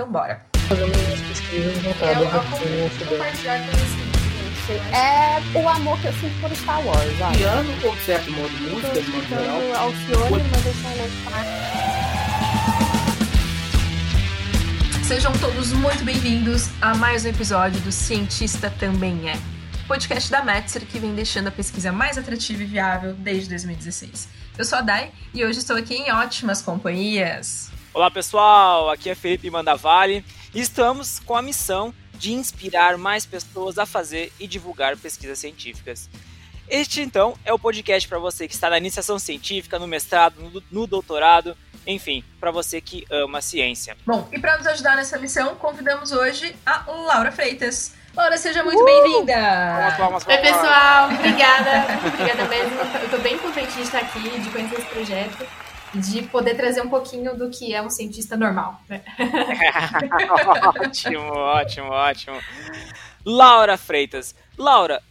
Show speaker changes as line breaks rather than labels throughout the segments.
Então bora.
Fazendo umas pesquisas
É,
voltadas no Ocidente.
compartilhar
É o amor que eu sinto por Star Wars?
Piano, ou de certo modo, música,
Tô
de modo geral.
escutando Alcione, mas eu sou.
Sejam todos muito bem-vindos a mais um episódio do Cientista Também É, podcast da Metzer que vem deixando a pesquisa mais atrativa e viável desde 2016. Eu sou a Dai e hoje estou aqui em ótimas companhias.
Olá pessoal, aqui é Felipe Mandavalli e estamos com a missão de inspirar mais pessoas a fazer e divulgar pesquisas científicas. Este então é o podcast para você que está na iniciação científica, no mestrado, no, no doutorado, enfim, para você que ama a ciência.
Bom, e para nos ajudar nessa missão, convidamos hoje a Laura Freitas. Laura, seja muito bem-vinda!
Palmas, palmas,
Oi, pessoal. Obrigada. Obrigada mesmo. Eu tô bem contente de estar aqui, de conhecer esse projeto de poder trazer um pouquinho do que é um cientista normal. né?
ótimo, ótimo, ótimo. Laura Freitas. Laura,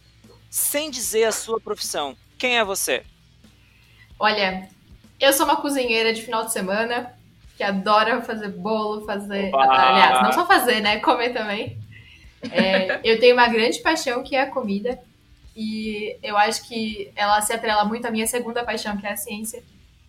sem dizer a sua profissão, quem é você?
Olha, eu sou uma cozinheira de final de semana que adora fazer bolo, fazer.
Opa!
Aliás, não só fazer, né? Comer também. É, eu tenho uma grande paixão que é a comida. E eu acho que ela se atrela muito à minha segunda paixão, que é a ciência.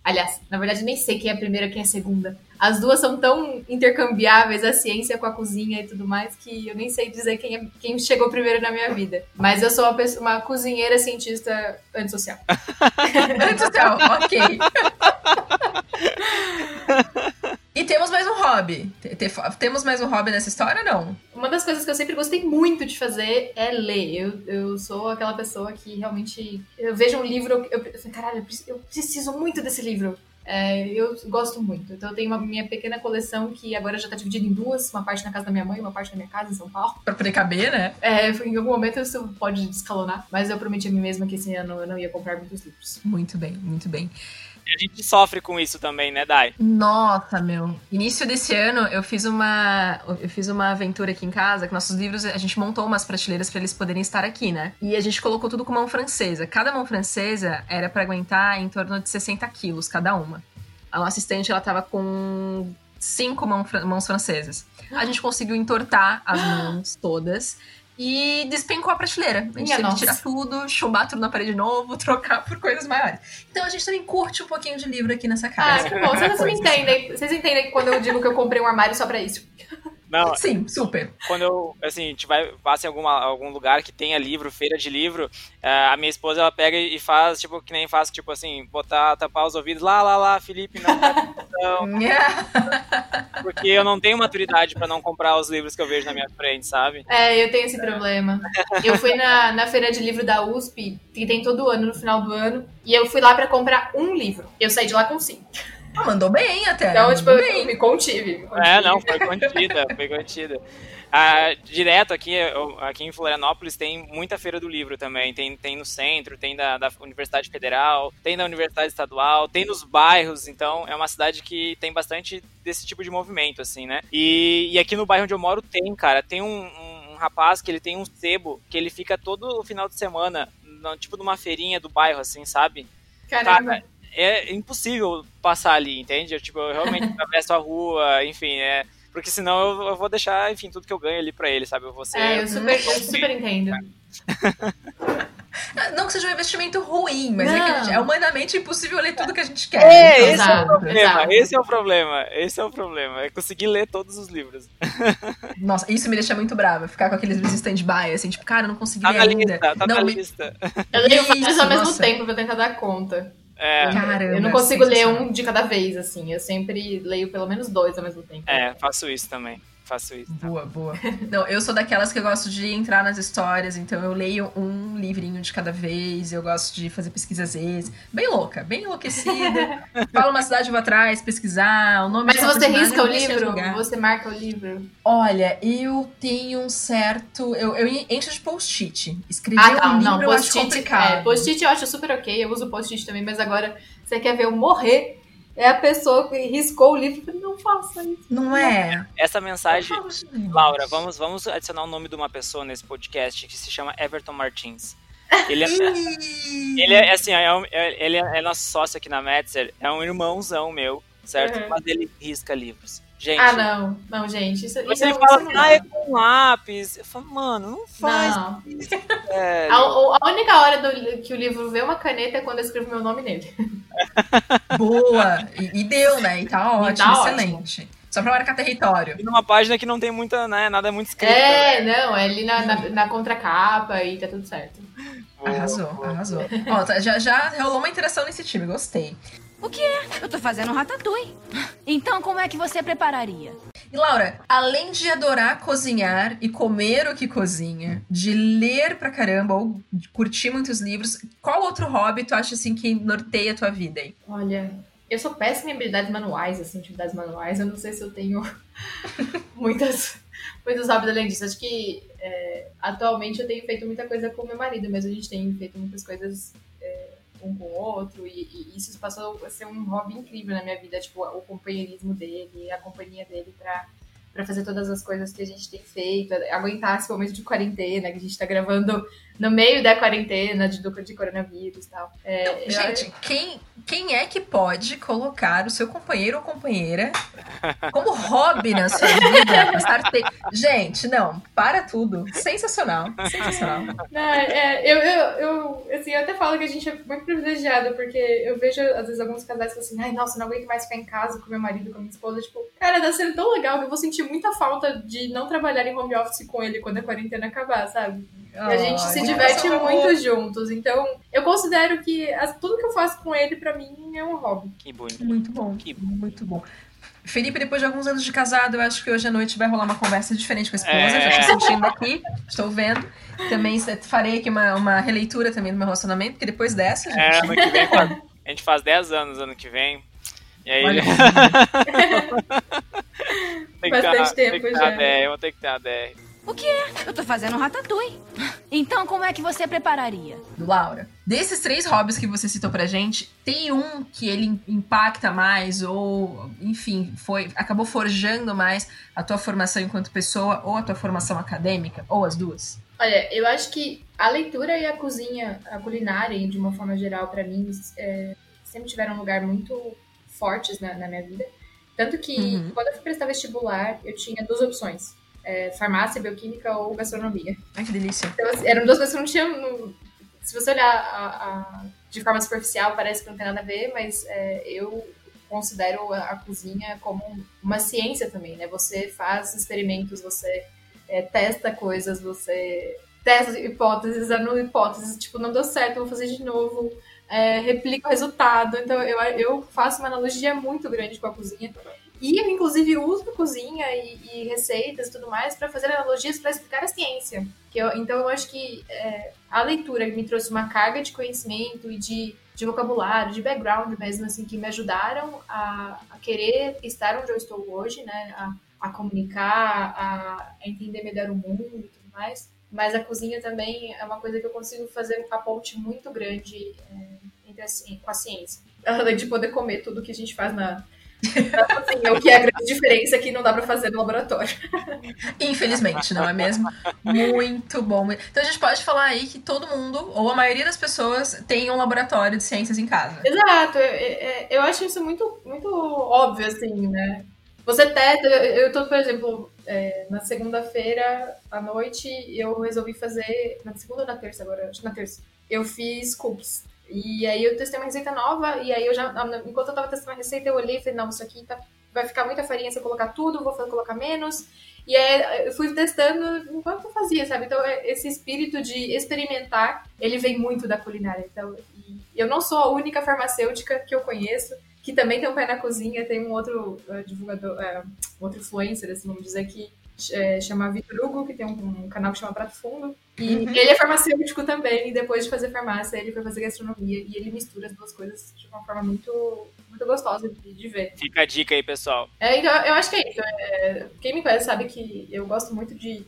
Aliás, na verdade, nem sei quem é a primeira e quem é a segunda. As duas são tão intercambiáveis, a ciência com a cozinha e tudo mais, que eu nem sei dizer quem, é- quem chegou primeiro na minha vida. Mas eu sou uma, pessoa- uma cozinheira cientista antissocial.
Antissocial, ok. e temos mais um hobby. Te- te- Temos mais um hobby nessa história ou não?
Uma das coisas que eu sempre gostei muito de fazer é ler. Eu, eu sou aquela pessoa que realmente. Eu vejo um livro, eu, eu caralho, eu preciso, muito desse livro. É, eu gosto muito. Então eu tenho uma minha pequena coleção que agora já tá dividida em duas: uma parte na casa da minha mãe, uma parte na minha casa, em São Paulo.
Pra poder caber, né?
É, em algum momento isso pode descalonar, mas eu prometi a mim mesma que esse ano eu não ia comprar muitos livros.
Muito bem, muito bem.
A gente sofre com isso também, né, Dai?
Nossa, meu. Início desse ano, eu fiz uma eu fiz uma aventura aqui em casa, que nossos livros, a gente montou umas prateleiras pra eles poderem estar aqui, né? E a gente colocou tudo com mão francesa. Cada mão francesa era pra aguentar em torno de 60 quilos cada uma. A nossa estante, ela tava com cinco mão mãos francesas. A gente conseguiu entortar as mãos todas e despencou a prateleira. A gente
Minha
teve
nossa.
que tirar tudo, chumbar tudo na parede de novo, trocar por coisas maiores. Então a gente também curte um pouquinho de livro aqui nessa
Ah,
casa.
que bom, vocês me
Coisas.
entendem. Vocês entendem que quando eu digo que eu comprei um armário só pra isso.
Não,
Sim, super.
quando eu, assim, a gente vai, passa em alguma, algum lugar que tenha livro, feira de livro, eh, a minha esposa, ela pega e faz, tipo, que nem faz, tipo assim, botar, tapar os ouvidos, lá, lá, lá, Felipe, não atenção, porque eu não tenho maturidade pra não comprar os livros que eu vejo na minha frente, sabe?
É, eu tenho esse problema. Eu fui na, na feira de livro da USP, que tem todo ano, no final do ano, e eu fui lá pra comprar um livro. Eu saí de lá com cinco.
Ah, mandou bem até.
Então,
mandou
tipo, eu,
bem.
eu me contive. me contive.
É, não, foi contida, foi contida. Ah, direto aqui, aqui em Florianópolis tem muita feira do livro também. Tem, tem no centro, tem da, da Universidade Federal, tem da Universidade Estadual, tem nos bairros. Então é uma cidade que tem bastante desse tipo de movimento, assim, né? E, e aqui no bairro onde eu moro tem, cara, tem um, um- um rapaz que ele tem um sebo que ele fica todo o final de semana, no- tipo numa feirinha do bairro, assim, sabe?
Caramba.
Cara, é impossível passar ali, entende? Eu, tipo, eu realmente atravesso a rua, enfim, é. Porque senão eu, eu vou deixar, enfim, tudo que eu ganho ali pra ele, sabe? Eu vou ser.
É, eu super, eu super entendo.
Não que seja um investimento ruim, mas é é humanamente impossível ler tudo que a gente quer.
É,
Então,
esse é o problema, esse é o problema, esse é o problema, é conseguir ler todos os livros.
Nossa, isso me deixa muito brava. Ficar com aqueles livros stand-by, assim, tipo, cara, eu não consegui
Tá
ler
na
ainda.
lista, tá
não,
na
me-
lista.
Eu leio vários
Isso,
ao mesmo
nossa.
tempo pra tentar dar conta.
É,
Caramba,
eu não consigo ler um de cada vez, assim. Eu sempre leio pelo menos dois ao mesmo tempo.
é, faço isso também, faço isso.
Boa, boa. Não, eu sou daquelas que eu gosto de entrar nas histórias, então eu leio um livrinho de cada vez, eu gosto de fazer pesquisas vezes. Bem louca, bem enlouquecida. Fala uma cidade, vou atrás, pesquisar, o nome
Mas você risca o livro, você marca o livro.
Olha, eu tenho um certo. Eu, eu encho de post-it. Escrever
Ah, tá.
um livro
Não,
eu acho complicado.
É, post-it eu acho super ok. Eu uso post-it também, mas agora você quer ver eu morrer. É a pessoa que riscou o livro e falou, não faça isso.
Não é?
Essa mensagem,
Eu falo, gente.
Laura, vamos, vamos adicionar o nome de uma pessoa nesse podcast que se chama Everton Martins. Ele é, ele é assim, é um- é- ele é, é nosso sócio aqui na Metzer, é um irmãozão meu, certo?
Uhum.
Mas ele risca livros. Gente,
Ah, não. Não, gente. Isso,
Mas
isso isso
fala
não
assim, ah, é com lápis. Eu falo, mano, não faz
Não.
isso, velho.
A, a única hora do- que o livro vê uma caneta é quando eu escrevo meu nome nele.
Boa! E, e deu, né? E tá ótimo,
tá ótimo.
excelente. Só pra marcar território.
E numa página que não tem muita, né, nada muito escrito.
É, não, é ali na, na, na contracapa e tá tudo certo.
Boa,
Arrasou,
boa.
arrasou. Ó, tá- já, já rolou uma interação nesse time, gostei.
Eu tô fazendo um ratatouille. Então, como é que você prepararia?
E Laura, além de adorar cozinhar e comer o que cozinha, de ler pra caramba ou de curtir muitos livros, qual outro hobby tu acha assim que norteia a tua vida aí?
Olha, eu sou péssima em habilidades manuais, assim, atividades manuais. Eu não sei se eu tenho muitas, muitos hobbies além disso. Acho que é, atualmente eu tenho feito muita coisa com meu marido, mas a gente tem feito muitas coisas é, um com o outro, e, e isso passou a ser um hobby incrível na minha vida, tipo, o companheirismo dele, a companhia dele pra, pra fazer todas as coisas que a gente tem feito, aguentar esse momento de quarentena, que a gente tá gravando no meio da quarentena de, do- de coronavírus e tal. É, eu-
Gente, quem, quem é que pode colocar o seu companheiro ou companheira como hobby na sua vida? Te- Gente, não, para tudo. Sensacional, sensacional.
Não, é, eu, eu, eu, assim, eu até falo que a gente é muito privilegiado, porque eu vejo, às vezes, alguns casais que falam assim, ai, nossa, não aguento mais ficar em casa com meu marido, com a minha esposa. Tipo, cara, tá sendo tão legal que eu vou sentir muita falta de não trabalhar em home office com ele quando a quarentena acabar, sabe? E a gente se
Ai,
diverte
nossa.
muito juntos. Então, eu considero que as- tudo que eu faço com ele, pra mim, é um hobby.
Que bonito.
Muito bom,
Que
muito bom. Felipe, depois de alguns anos de casado, eu acho que hoje à noite vai rolar uma conversa diferente com a esposa.
É.
Já tô sentindo aqui, estou vendo. Também farei aqui uma, uma releitura também do meu relacionamento, porque depois dessa, gente.
É, ano que vem, a gente faz 10 anos ano que vem. E aí.
Olha.
tem
Bastante
tem
tempo
que ter
já.
DR, eu vou ter que ter a DR.
Eu tô fazendo um ratatouille. Então, como é que você prepararia?
Laura, desses três hobbies que você citou pra gente, tem um que ele impacta mais ou, enfim, foi acabou forjando mais a tua formação enquanto pessoa ou a tua formação acadêmica ou as duas?
Olha, eu acho que a leitura e a cozinha, a culinária, de uma forma geral, pra mim, é, sempre tiveram um lugar muito fortes na, na minha vida. Tanto que,
Uhum.
quando eu fui prestar vestibular, eu tinha duas opções. é, farmácia, bioquímica ou gastronomia.
Ai, que delícia.
Então, assim, eram duas coisas que eu não tinha... Se você olhar a- a- de forma superficial, parece que não tem nada a ver, mas é, eu considero a, a cozinha como uma ciência também, né? Você faz experimentos, você é, testa coisas, você testa hipóteses, anula hipóteses, tipo, não deu certo, vou fazer de novo, é, replica o resultado. Então, eu, eu faço uma analogia muito grande com a cozinha. E eu, inclusive, uso cozinha e, e receitas e tudo mais para fazer analogias para explicar a ciência. Que eu- então, eu acho que é, a leitura me trouxe uma carga de conhecimento e de, de vocabulário, de background mesmo, assim, que me ajudaram a, a querer estar onde eu estou hoje, né? A, a comunicar, a, a entender melhor o mundo e tudo mais. Mas a cozinha também é uma coisa que eu consigo fazer uma ponte muito grande é, entre a ci- com a ciência. Além de poder comer tudo que a gente faz na, cozinha, o que é a grande diferença que não dá pra fazer no laboratório.
Infelizmente, não é mesmo? Muito bom. Então a gente pode falar aí que todo mundo, ou a maioria das pessoas, tem um laboratório de ciências em casa.
Exato, eu, eu- eu acho isso muito, muito óbvio, assim, né? Você testa, eu, tô, por exemplo, é, na segunda-feira à noite, eu resolvi fazer. Na segunda ou na terça agora? Acho que na terça. Eu fiz cookies. E aí eu testei uma receita nova, e aí eu já. Enquanto eu tava testando a receita, eu olhei e falei, não, isso aqui tá, vai ficar muita farinha se eu colocar tudo, vou colocar menos. E aí eu fui testando enquanto eu fazia, sabe? Então é- esse espírito de experimentar, ele vem muito da culinária. Então, eu não sou a única farmacêutica que eu conheço que também tem um pé na cozinha, tem um outro eh, divulgador, um outro influencer, assim, vamos dizer, que eh, chama Vitor Hugo, que tem um, um canal que chama Prato Fundo. E
Uhum.
ele é farmacêutico também, e depois de fazer farmácia, ele foi fazer gastronomia, e ele mistura as duas coisas de uma forma muito, muito gostosa de, de ver.
Fica a dica aí, pessoal.
É, então, eu acho que é isso. É, quem me conhece sabe que eu gosto muito de,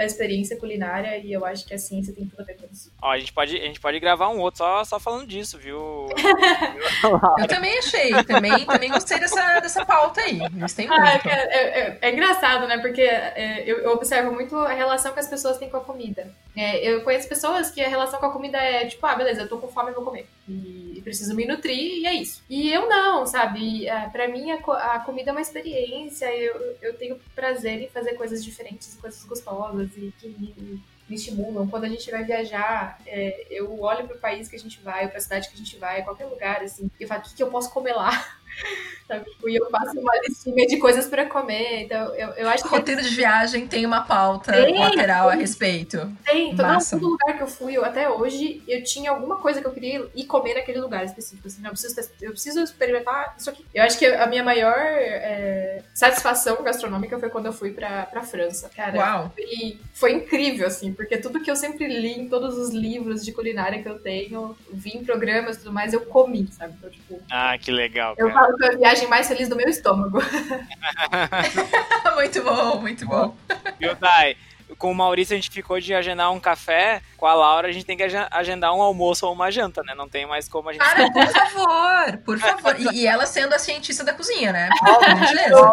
da experiência culinária, e eu acho que a ciência tem tudo a ver com isso.
Ó, a gente pode, a gente pode gravar um outro só, só falando disso, viu?
Eu também achei, também, também gostei dessa, dessa pauta aí. Gostei
Ah,
muito.
é, é- é- é engraçado, né? Porque é, eu, eu observo muito a relação que as pessoas têm com a comida. É, eu conheço pessoas que a relação com a comida é tipo, ah, beleza, eu tô com fome, eu vou comer. E preciso me nutrir e é isso. E eu não, sabe? É, para mim a, a, comida é uma experiência, eu, eu tenho prazer em fazer coisas diferentes, coisas gostosas e que me, estimulam. Quando a gente vai viajar, é, eu olho para o país que a gente vai, para a cidade que a gente vai, qualquer lugar, assim, e eu falo, o que, que eu posso comer lá? Sabe? Tipo, e eu faço uma listinha de coisas para comer. Então, eu, eu acho que.
Roteiro de viagem tem uma pauta tem, lateral a respeito.
Tem, todo, todo lugar que eu fui, eu, até hoje, eu tinha alguma coisa que eu queria ir comer naquele lugar específico. Assim, eu, preciso, eu preciso experimentar isso aqui. Eu acho que a minha maior é, satisfação gastronômica foi quando eu fui pra, pra França. Cara,
Uau.
E foi incrível, assim, porque tudo que eu sempre li em todos os livros de culinária que eu tenho, vi em programas e tudo mais, eu comi, sabe? Então, tipo.
Ah, que legal.
Cara. Eu falo que foi a viagem mais feliz do meu estômago.
muito bom, muito bom.
Viu, Dai? Com o Maurício a gente ficou de agendar um café, com a Laura a gente tem que agendar um almoço ou uma janta, né? Não tem mais como a gente.
Cara, por favor, por favor. E, e, ela sendo a cientista da cozinha, né? Beleza.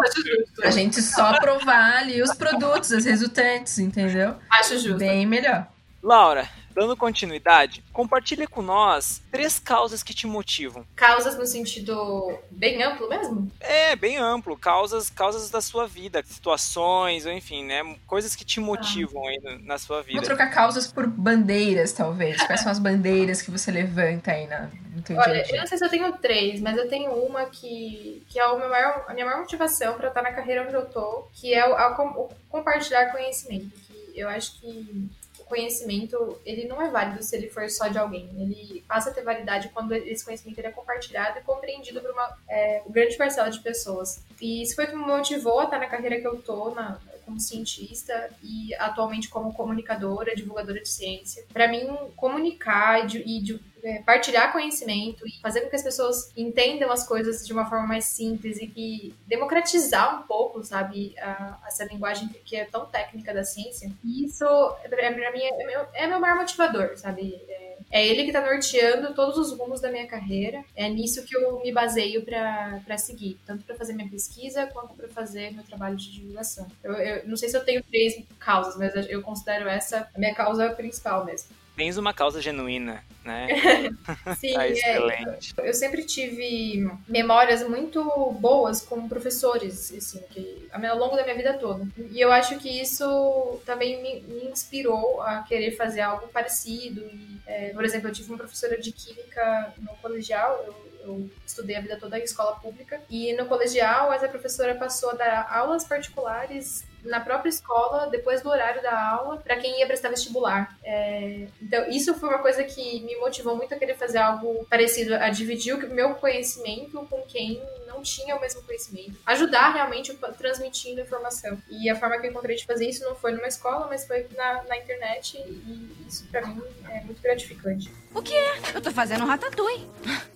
A gente só provar ali os produtos, as resultantes, entendeu?
Acho justo.
Bem melhor.
Laura, Dando continuidade, compartilha com nós três causas que te motivam.
Causas no sentido bem amplo mesmo?
É, bem amplo. Causas, causas da sua vida, situações, ou enfim, né? Coisas que te motivam ah. aí na sua vida.
Vou trocar causas por bandeiras, talvez. Quais são as bandeiras que você levanta aí na, no teu
Olha,
a
eu não sei se eu tenho três, mas eu tenho uma que, que é o meu maior, a minha maior motivação para estar na carreira onde eu tô, que é o, o compartilhar conhecimento. Que eu acho que conhecimento, ele não é válido se ele for só de alguém. Ele passa a ter validade quando esse conhecimento é compartilhado e compreendido por uma é, grande parcela de pessoas. E isso foi o que me motivou a estar na carreira que eu tô, na, como cientista e atualmente como comunicadora, divulgadora de ciência. Para mim, comunicar e, e é, partilhar conhecimento e fazer com que as pessoas entendam as coisas de uma forma mais simples e que democratizar um pouco, sabe, a, essa linguagem que é tão técnica da ciência. Isso, para mim, é meu, é meu maior motivador, sabe? É, é ele que está norteando todos os rumos da minha carreira. É nisso que eu me baseio para seguir, tanto para fazer minha pesquisa quanto para fazer meu trabalho de divulgação. Eu, eu não sei se eu tenho três causas, mas eu considero essa a minha causa principal mesmo
tens uma causa genuína, né?
Sim, tá excelente. É, eu sempre tive memórias muito boas com professores, assim, que, ao longo da minha vida toda. E eu acho que isso também me, me inspirou a querer fazer algo parecido. E, é, por exemplo, eu tive uma professora de química no colegial, eu, eu estudei a vida toda em escola pública, e no colegial essa professora passou a dar aulas particulares na própria escola, depois do horário da aula, para quem ia prestar vestibular. É, então, isso foi uma coisa que me motivou muito a querer fazer algo parecido, a dividir o meu conhecimento com quem não tinha o mesmo conhecimento. Ajudar realmente transmitindo informação. E a forma que eu encontrei de fazer isso não foi numa escola, mas foi na, na internet, e isso para mim é muito gratificante.
O que é? Eu tô fazendo um ratatouille.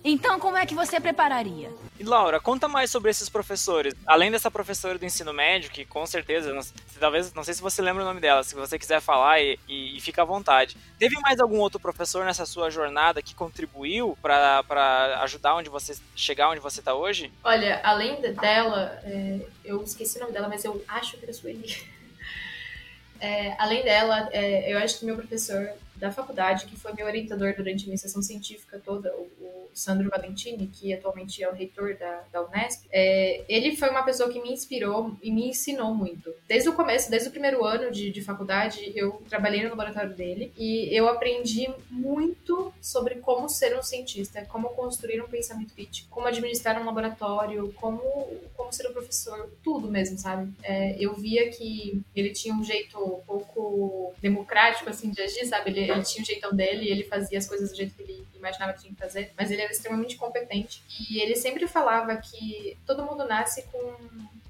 Então, como é que você prepararia?
E Laura, conta mais sobre esses professores. Além dessa professora do ensino médio, que com certeza, não, talvez, não sei se você lembra o nome dela, se você quiser falar e, e, e fica à vontade. Teve mais algum outro professor nessa sua jornada que contribuiu para ajudar onde você chegar onde você está hoje?
Olha, além dela, é, eu esqueci o nome dela, mas eu acho que era Sueli. É, além dela, é, eu acho que meu professor da faculdade, que foi meu orientador durante a iniciação científica toda, o Sandro Valentini, que atualmente é o reitor da, da Unesp, é, ele foi uma pessoa que me inspirou e me ensinou muito. Desde o começo, desde o primeiro ano de, de faculdade, eu trabalhei no laboratório dele e eu aprendi muito sobre como ser um cientista, como construir um pensamento crítico, como administrar um laboratório, como, como ser um professor, tudo mesmo, sabe? É, eu via que ele tinha um jeito um pouco democrático, assim, de agir, sabe? Ele, ele tinha o jeitão dele, ele fazia as coisas do jeito que ele imaginava que tinha que fazer, mas ele era extremamente competente. E ele sempre falava que todo mundo nasce com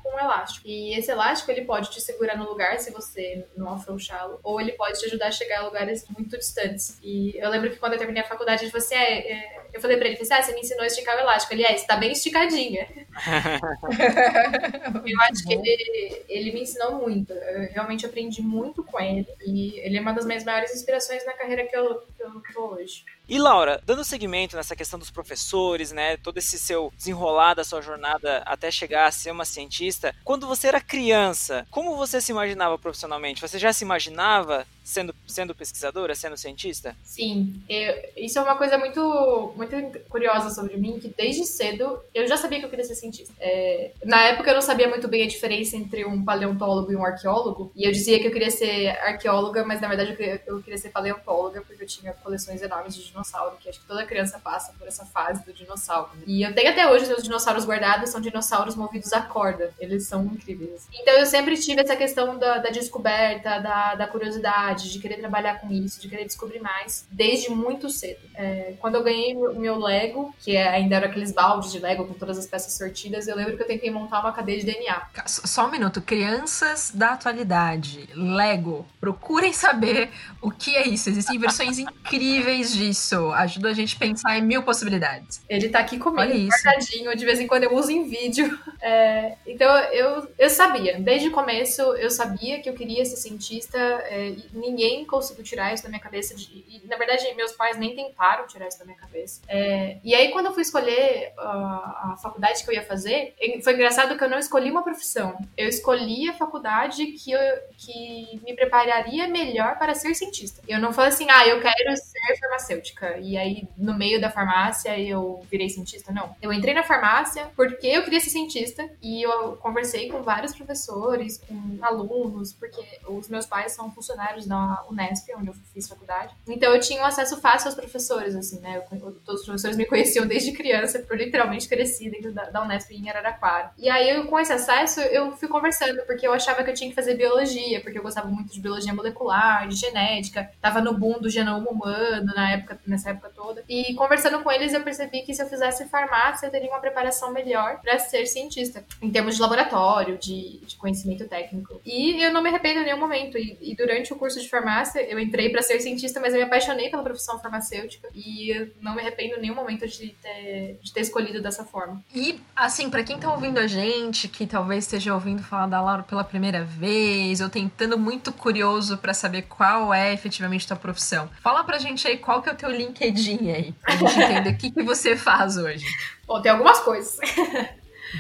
com um elástico. E esse elástico ele pode te segurar no lugar se você não afrouxá-lo, ou ele pode te ajudar a chegar a lugares muito distantes. E eu lembro que quando eu terminei a faculdade, ele falou assim: é, é... eu falei pra ele, assim, ah, você me ensinou a esticar o elástico. Ele é, está bem esticadinha. eu acho que ele, ele me ensinou muito. Eu realmente aprendi muito com ele. E ele é uma das minhas maiores inspirações na carreira que eu, que eu tô hoje.
E Laura, dando seguimento nessa questão dos professores, né, todo esse seu desenrolar da sua jornada até chegar a ser uma cientista, quando você era criança, como você se imaginava profissionalmente? Você já se imaginava sendo, sendo pesquisadora, sendo cientista?
Sim, eu- isso é uma coisa muito, muito curiosa sobre mim, que desde cedo eu já sabia que eu queria ser cientista. É, na época eu não sabia muito bem a diferença entre um paleontólogo e um arqueólogo, e eu dizia que eu queria ser arqueóloga, mas na verdade eu queria, eu queria ser paleontóloga, porque eu tinha coleções enormes de dinossauro, que acho que toda criança passa por essa fase do dinossauro. né? E eu tenho até hoje os meus dinossauros guardados, são dinossauros movidos a corda, eles são incríveis. Então eu sempre tive essa questão da, da descoberta, da, da curiosidade, de querer trabalhar com isso, de querer descobrir mais, desde muito cedo. É, quando eu ganhei o meu Lego, que é- ainda eram aqueles baldes de Lego com todas as peças sortidas, eu lembro que eu tentei montar uma cadeia de DNA.
Só um minuto. Crianças da atualidade, Lego, procurem saber o que é isso. Existem versões incríveis disso. Ajuda a gente a pensar em mil possibilidades.
Ele tá aqui comigo,
Olha isso.
guardadinho, de vez em quando eu uso em vídeo. É, então eu, eu sabia, desde o começo eu sabia que eu queria ser cientista, é, ninguém conseguiu tirar isso da minha cabeça. de- e, na verdade, meus pais nem tentaram tirar isso da minha cabeça. É, e aí, quando eu fui escolher a, a faculdade que eu ia fazer, foi engraçado que eu não escolhi uma profissão. Eu escolhi a faculdade que, eu, que me prepararia melhor para ser cientista. Eu não falei assim, ah, eu quero ser farmacêutica. E aí, no meio da farmácia, eu virei cientista. Não. Eu entrei na farmácia porque eu queria ser cientista. E eu conversei com vários professores, com alunos, porque os meus pais são funcionários da Unesp, onde eu fiz faculdade. Então, eu tinha um acesso fácil aos professores, assim, né? Eu- eu- todos os professores me conheciam desde criança, por literalmente cresci dentro da, da Unesp em Araraquara. E aí, eu, com esse acesso, eu fui conversando, porque eu achava que eu tinha que fazer biologia, porque eu gostava muito de biologia molecular, de genética, tava no boom do genoma humano na época, nessa época toda. E conversando com eles, eu percebi que se eu fizesse farmácia, eu teria uma preparação melhor para ser cientista, em termos de laboratório, de, de conhecimento técnico. E eu não me arrependo em nenhum momento. E, e durante o curso de farmácia, eu entrei para ser cientista, mas eu me apaixonei pela profissão farmacêutica e não me arrependo em nenhum momento de ter, de ter escolhido dessa forma.
E, assim, pra quem tá ouvindo a gente, que talvez esteja ouvindo falar da Laura pela primeira vez, ou tentando muito curioso pra saber qual é efetivamente tua profissão, fala pra gente aí qual que é o teu LinkedIn aí, pra gente entender o que, que você faz hoje.
Bom, tem algumas coisas.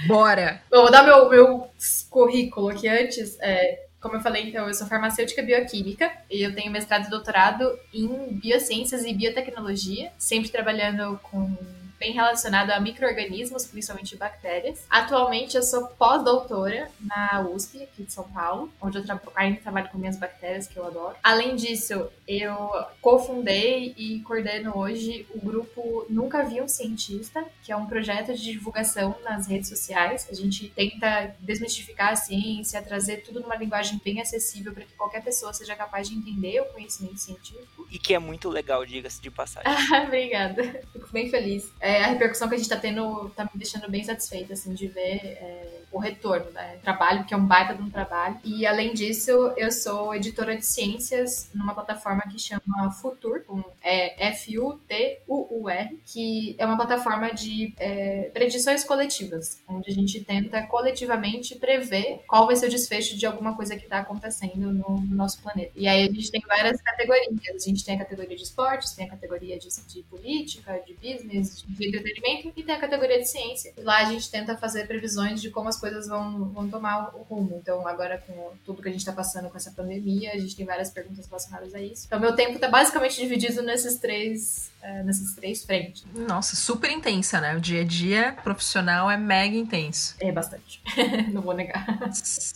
Bora!
Bom, vou dar meu, meu currículo aqui antes. É, como eu falei, então, eu sou farmacêutica bioquímica e eu tenho mestrado e doutorado em biociências e biotecnologia, sempre trabalhando com bem relacionado a micro-organismos, principalmente bactérias. Atualmente eu sou pós-doutora na USP, aqui de São Paulo, onde eu tra ainda trabalho com minhas bactérias, que eu adoro. Além disso, eu cofundei e coordeno hoje o grupo Nunca Vi um Cientista, que é um projeto de divulgação nas redes sociais. A gente tenta desmistificar a ciência, trazer tudo numa linguagem bem acessível para que qualquer pessoa seja capaz de entender o conhecimento científico.
E que é muito legal, diga-se de passagem.
Obrigada. Fico bem feliz. É, a repercussão que a gente tá tendo tá me deixando bem satisfeita, assim, de ver é, o retorno, né? Trabalho, que é um baita de um trabalho. E além disso, eu sou editora de ciências numa plataforma que chama Futur, com é, F-U-T-U-U-R, que é uma plataforma de é, predições coletivas, onde a gente tenta coletivamente prever qual vai ser o desfecho de alguma coisa que está acontecendo no, no nosso planeta. E aí a gente tem várias categorias. A gente tem a categoria de esportes, tem a categoria de, de política, de business, de entretenimento e tem a categoria de ciência. E lá a gente tenta fazer previsões de como as coisas vão, vão tomar o rumo. Então, agora com tudo que a gente está passando com essa pandemia, a gente tem várias perguntas relacionadas a isso. Então, meu tempo está basicamente dividido nesses três, eh, nessas três frentes.
Nossa, super intensa, né? O dia a dia profissional é mega intenso.
É bastante. Não vou negar.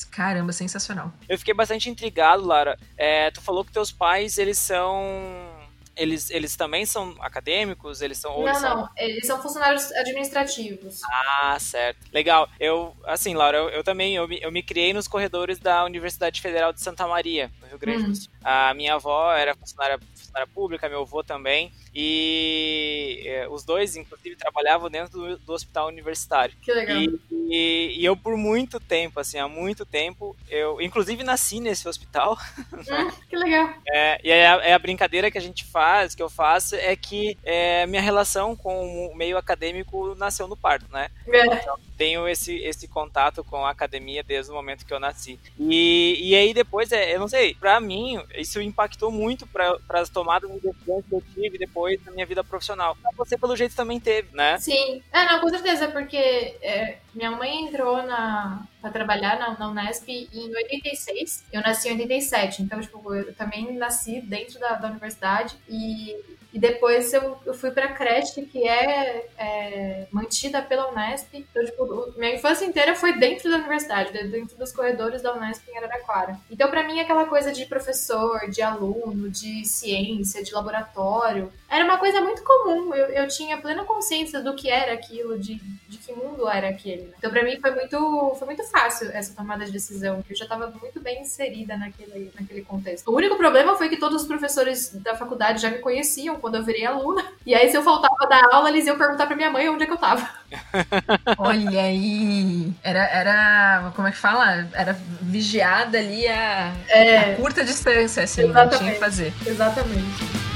Caramba, sensacional.
Eu fiquei bastante intrigado, Lara. É, tu falou que teus pais, eles são. Eles, eles também são acadêmicos? Eles são.
Não,
eles são-
não. Eles são funcionários administrativos.
Ah, certo. Legal. Eu, assim, Laura, eu, eu também, eu me, eu me criei nos corredores da Universidade Federal de Santa Maria, no Rio Grande do
Hum.
Sul. A minha avó era funcionária, funcionária pública, meu avô também, e eh, os dois, inclusive, trabalhavam dentro do, do hospital universitário.
Que legal.
E, e- e eu, por muito tempo, assim, há muito tempo, eu, inclusive, nasci nesse hospital,
Hum, que legal.
é, e é a, é a brincadeira que a gente faz, que eu faço, é que é, minha relação com o meio acadêmico nasceu no parto, né?
É.
tenho esse, esse contato com a academia desde o momento que eu nasci. E, e aí depois, é, eu não sei, pra mim, isso impactou muito para as tomadas de decisões que eu tive depois na minha vida profissional. Você, pelo jeito, também teve, né?
Sim, é, não, com certeza, porque é, minha mãe entrou na, pra trabalhar na, na Unesp em 86, eu nasci em 87, então, tipo, eu também nasci dentro da, da universidade e e depois eu, eu fui pra creche, que é, é, mantida pela Unesp. Então, tipo, minha infância inteira foi dentro da universidade, dentro dos corredores da Unesp em Araraquara. Então, pra mim, aquela coisa de professor, de aluno, de ciência, de laboratório, era uma coisa muito comum. Eu, eu tinha plena consciência do que era aquilo, de, de que mundo era aquele. Então, pra mim, foi muito, foi muito fácil essa tomada de decisão, porque eu já estava muito bem inserida naquele, naquele contexto. O único problema foi que todos os professores da faculdade já me conheciam quando eu virei aluna. E aí, se eu faltava da aula, eles iam perguntar pra minha mãe onde é que eu tava.
Olha aí. Era, era. Como é que fala? Era vigiada ali a,
É.
a curta distância, assim. Não
Exatamente.
tinha que fazer.
Exatamente.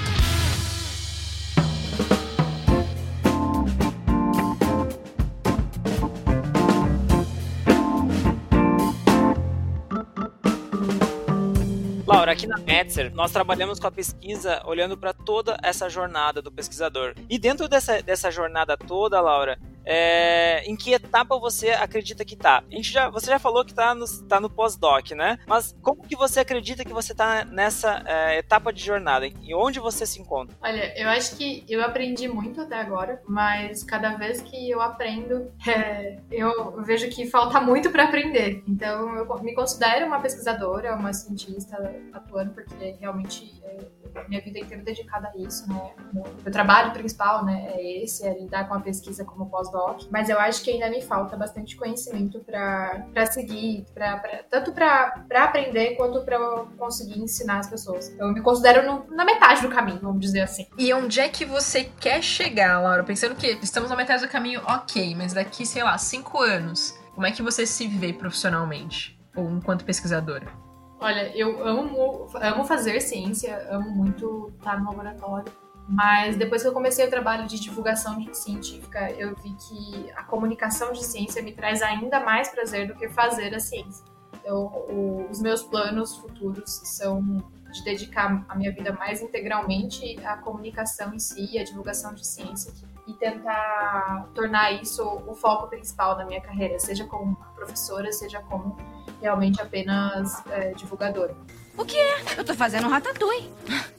Laura, aqui na Metzer, nós trabalhamos com a pesquisa olhando para toda essa jornada do pesquisador. E dentro dessa, dessa jornada toda, Laura, é, em que etapa você acredita que tá? A gente já, você já falou que tá no, tá no pós-doc, né? Mas como que você acredita que você tá nessa é, etapa de jornada? E onde você se encontra?
Olha, eu acho que eu aprendi muito até agora, mas cada vez que eu aprendo, é, eu vejo que falta muito para aprender. Então, eu me considero uma pesquisadora, uma cientista atuando, porque realmente é, minha vida inteira dedicada a isso, né? Meu trabalho principal, né, é esse, é lidar com a pesquisa como pós-doc. Mas eu acho que ainda me falta bastante conhecimento para seguir, pra, pra- tanto para aprender quanto para conseguir ensinar as pessoas. Então, eu me considero no- na metade do caminho, vamos dizer assim.
E onde é que você quer chegar, Laura? Pensando que estamos na metade do caminho, ok, mas daqui, sei lá, cinco anos, como é que você se vê profissionalmente? Ou enquanto pesquisadora?
Olha, eu amo, amo fazer ciência, amo muito estar no laboratório. Mas depois que eu comecei o trabalho de divulgação científica, eu vi que a comunicação de ciência me traz ainda mais prazer do que fazer a ciência. Então, o- os meus planos futuros são de dedicar a minha vida mais integralmente à comunicação em si, à divulgação de ciência e tentar tornar isso o foco principal da minha carreira, seja como professora, seja como realmente apenas é, divulgadora.
Eu tô fazendo um ratatouille.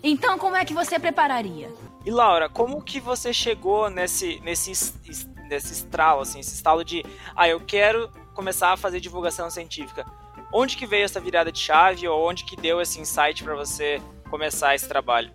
Então, como é que você prepararia?
E Laura, como que você chegou nesse, nesse, es- es- nesse estralo, assim, esse estalo de, ah, eu quero começar a fazer divulgação científica? Onde que veio essa virada de chave ou onde que deu esse insight para você começar esse trabalho?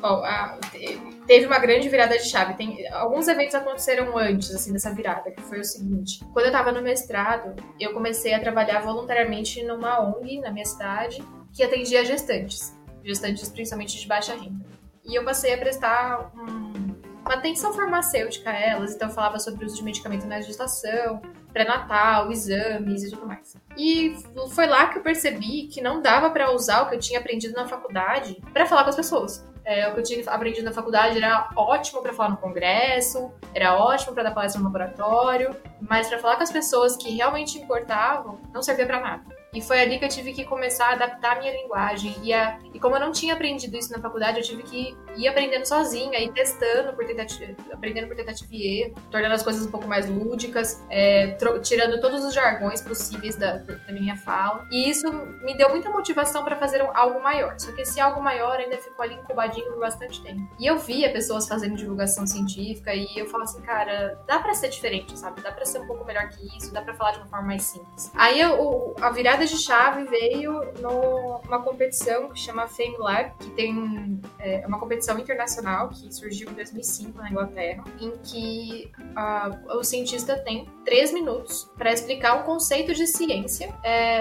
Bom, a- te- teve uma grande virada de chave. Tem, alguns eventos aconteceram antes, assim, dessa virada, que foi o seguinte. Quando eu tava no mestrado, eu comecei a trabalhar voluntariamente numa ONG na minha cidade, que atendia gestantes. Gestantes principalmente de baixa renda. E eu passei a prestar um- uma atenção farmacêutica a elas, então eu falava sobre o uso de medicamento na gestação, pré-natal, exames e tudo mais. E foi lá que eu percebi que não dava pra usar o que eu tinha aprendido na faculdade pra falar com as pessoas. É, o que eu tinha aprendido na faculdade era ótimo pra falar no congresso, era ótimo pra dar palestra no laboratório, mas pra falar com as pessoas que realmente importavam, não servia pra nada. E foi ali que eu tive que começar a adaptar a minha linguagem. E, a- e como eu não tinha aprendido isso na faculdade, eu tive que ir aprendendo sozinha, ir testando por tentativa, aprendendo por tentativa e erro, tornando as coisas um pouco mais lúdicas, é, tirando todos os jargões possíveis da, da minha fala. E isso me deu muita motivação para fazer algo maior. Só que esse algo maior ainda ficou ali incubadinho por bastante tempo. E eu via pessoas fazendo divulgação científica e eu falava assim, cara, dá pra ser diferente, sabe? Dá pra ser um pouco melhor que isso, dá pra falar de uma forma mais simples. Aí eu- a virada de chave veio numa competição que chama Fame Lab, que tem é, uma competição internacional que surgiu em 2005 na Inglaterra, em que ah, o cientista tem três minutos para explicar um conceito de ciência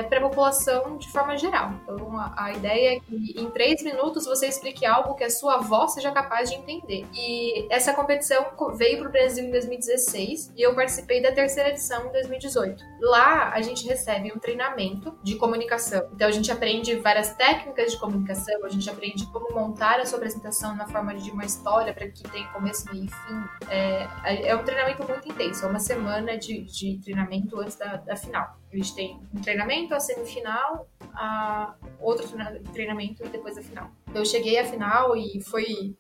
para a população de forma geral. Então, a, a ideia é que em três minutos você explique algo que a sua avó seja capaz de entender. E essa competição co- veio para o Brasil em 2016 e eu participei da terceira edição em 2018. Lá a gente recebe um treinamento de comunicação. Então a gente aprende várias técnicas de comunicação, a gente aprende como montar a sua apresentação na forma de uma história para que tenha começo, meio e fim. É, é um treinamento muito intenso, é uma semana de, de treinamento antes da, da final. A gente tem um treinamento, a semifinal, a outro treinamento e depois a final. Eu cheguei à final e foi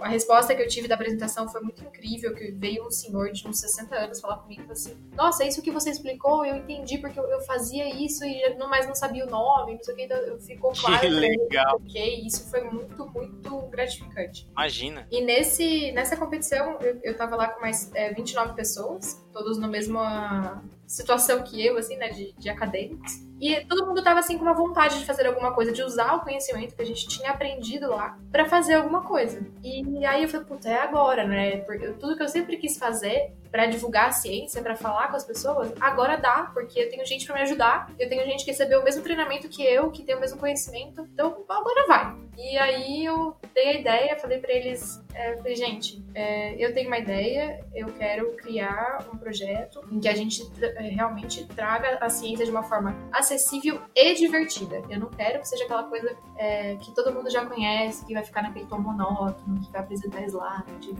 a resposta que eu tive da apresentação foi muito incrível, que veio um senhor de uns 60 anos falar comigo e assim, nossa, isso que você explicou, eu entendi porque eu, eu fazia isso e não mais não sabia o nome, não sei o que, então ficou claro.
Que legal.
Que isso foi muito, muito gratificante.
Imagina.
E nesse, nessa competição, eu, eu tava lá com mais é, 29 pessoas, todos na mesma situação que eu, assim, né, de, de acadêmicos. E todo mundo tava assim com uma vontade de fazer alguma coisa, de usar o conhecimento que a gente tinha aprendido lá para fazer alguma coisa. E aí eu falei, puta, é agora, né? Porque tudo que eu sempre quis fazer para divulgar a ciência, para falar com as pessoas, agora dá, porque eu tenho gente para me ajudar, eu tenho gente que recebeu o mesmo treinamento que eu, que tem o mesmo conhecimento, então agora vai. E aí eu dei a ideia, falei para eles, é, falei, gente, é, eu tenho uma ideia, eu quero criar um projeto em que a gente tra realmente traga a ciência de uma forma acessível e divertida. Eu não quero que seja aquela coisa é, que todo mundo já conhece, que vai ficar naquele tom monótono, que vai apresentar slide,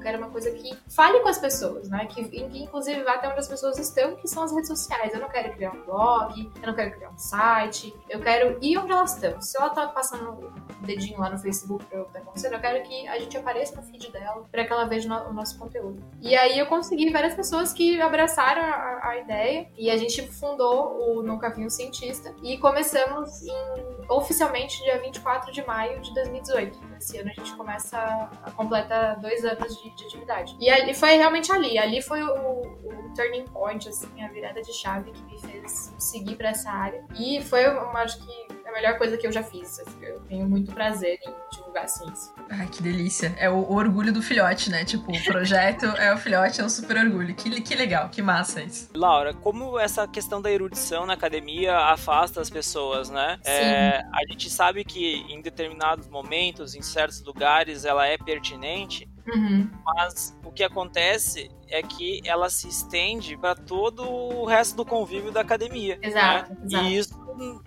quero uma coisa que fale com as pessoas, né? Que, que inclusive vá até onde as pessoas estão, que são as redes sociais. Eu não quero criar um blog, eu não quero criar um site, eu quero ir onde elas estão. Se ela tá passando o dedinho lá no Facebook pra eu estar acontecendo, eu quero que a gente apareça no feed dela para que ela veja o nosso conteúdo. E aí eu consegui várias pessoas que abraçaram a, a ideia e a gente fundou o Nunca Vi um Cientista e começamos em, oficialmente dia 24 de maio de 2018. Esse ano a gente começa a completa dois anos de, de atividade. E ali foi realmente ali. Ali foi o, o, turning point, assim, a virada de chave que me fez seguir para essa área. E foi, eu acho que a melhor coisa que eu já fiz. Eu tenho muito prazer em divulgar a ciência.
Ai, que delícia. É o, o orgulho do filhote, né? Tipo, o projeto é o filhote, é um super orgulho. Que, que legal, que massa isso.
Laura, como essa questão da erudição na academia afasta as pessoas, né? É, a gente sabe que em determinados momentos, em certos lugares, ela é pertinente,
Uhum.
Mas o que acontece é que ela se estende para todo o resto do convívio da academia.
Exato,
né?
exato.
E isso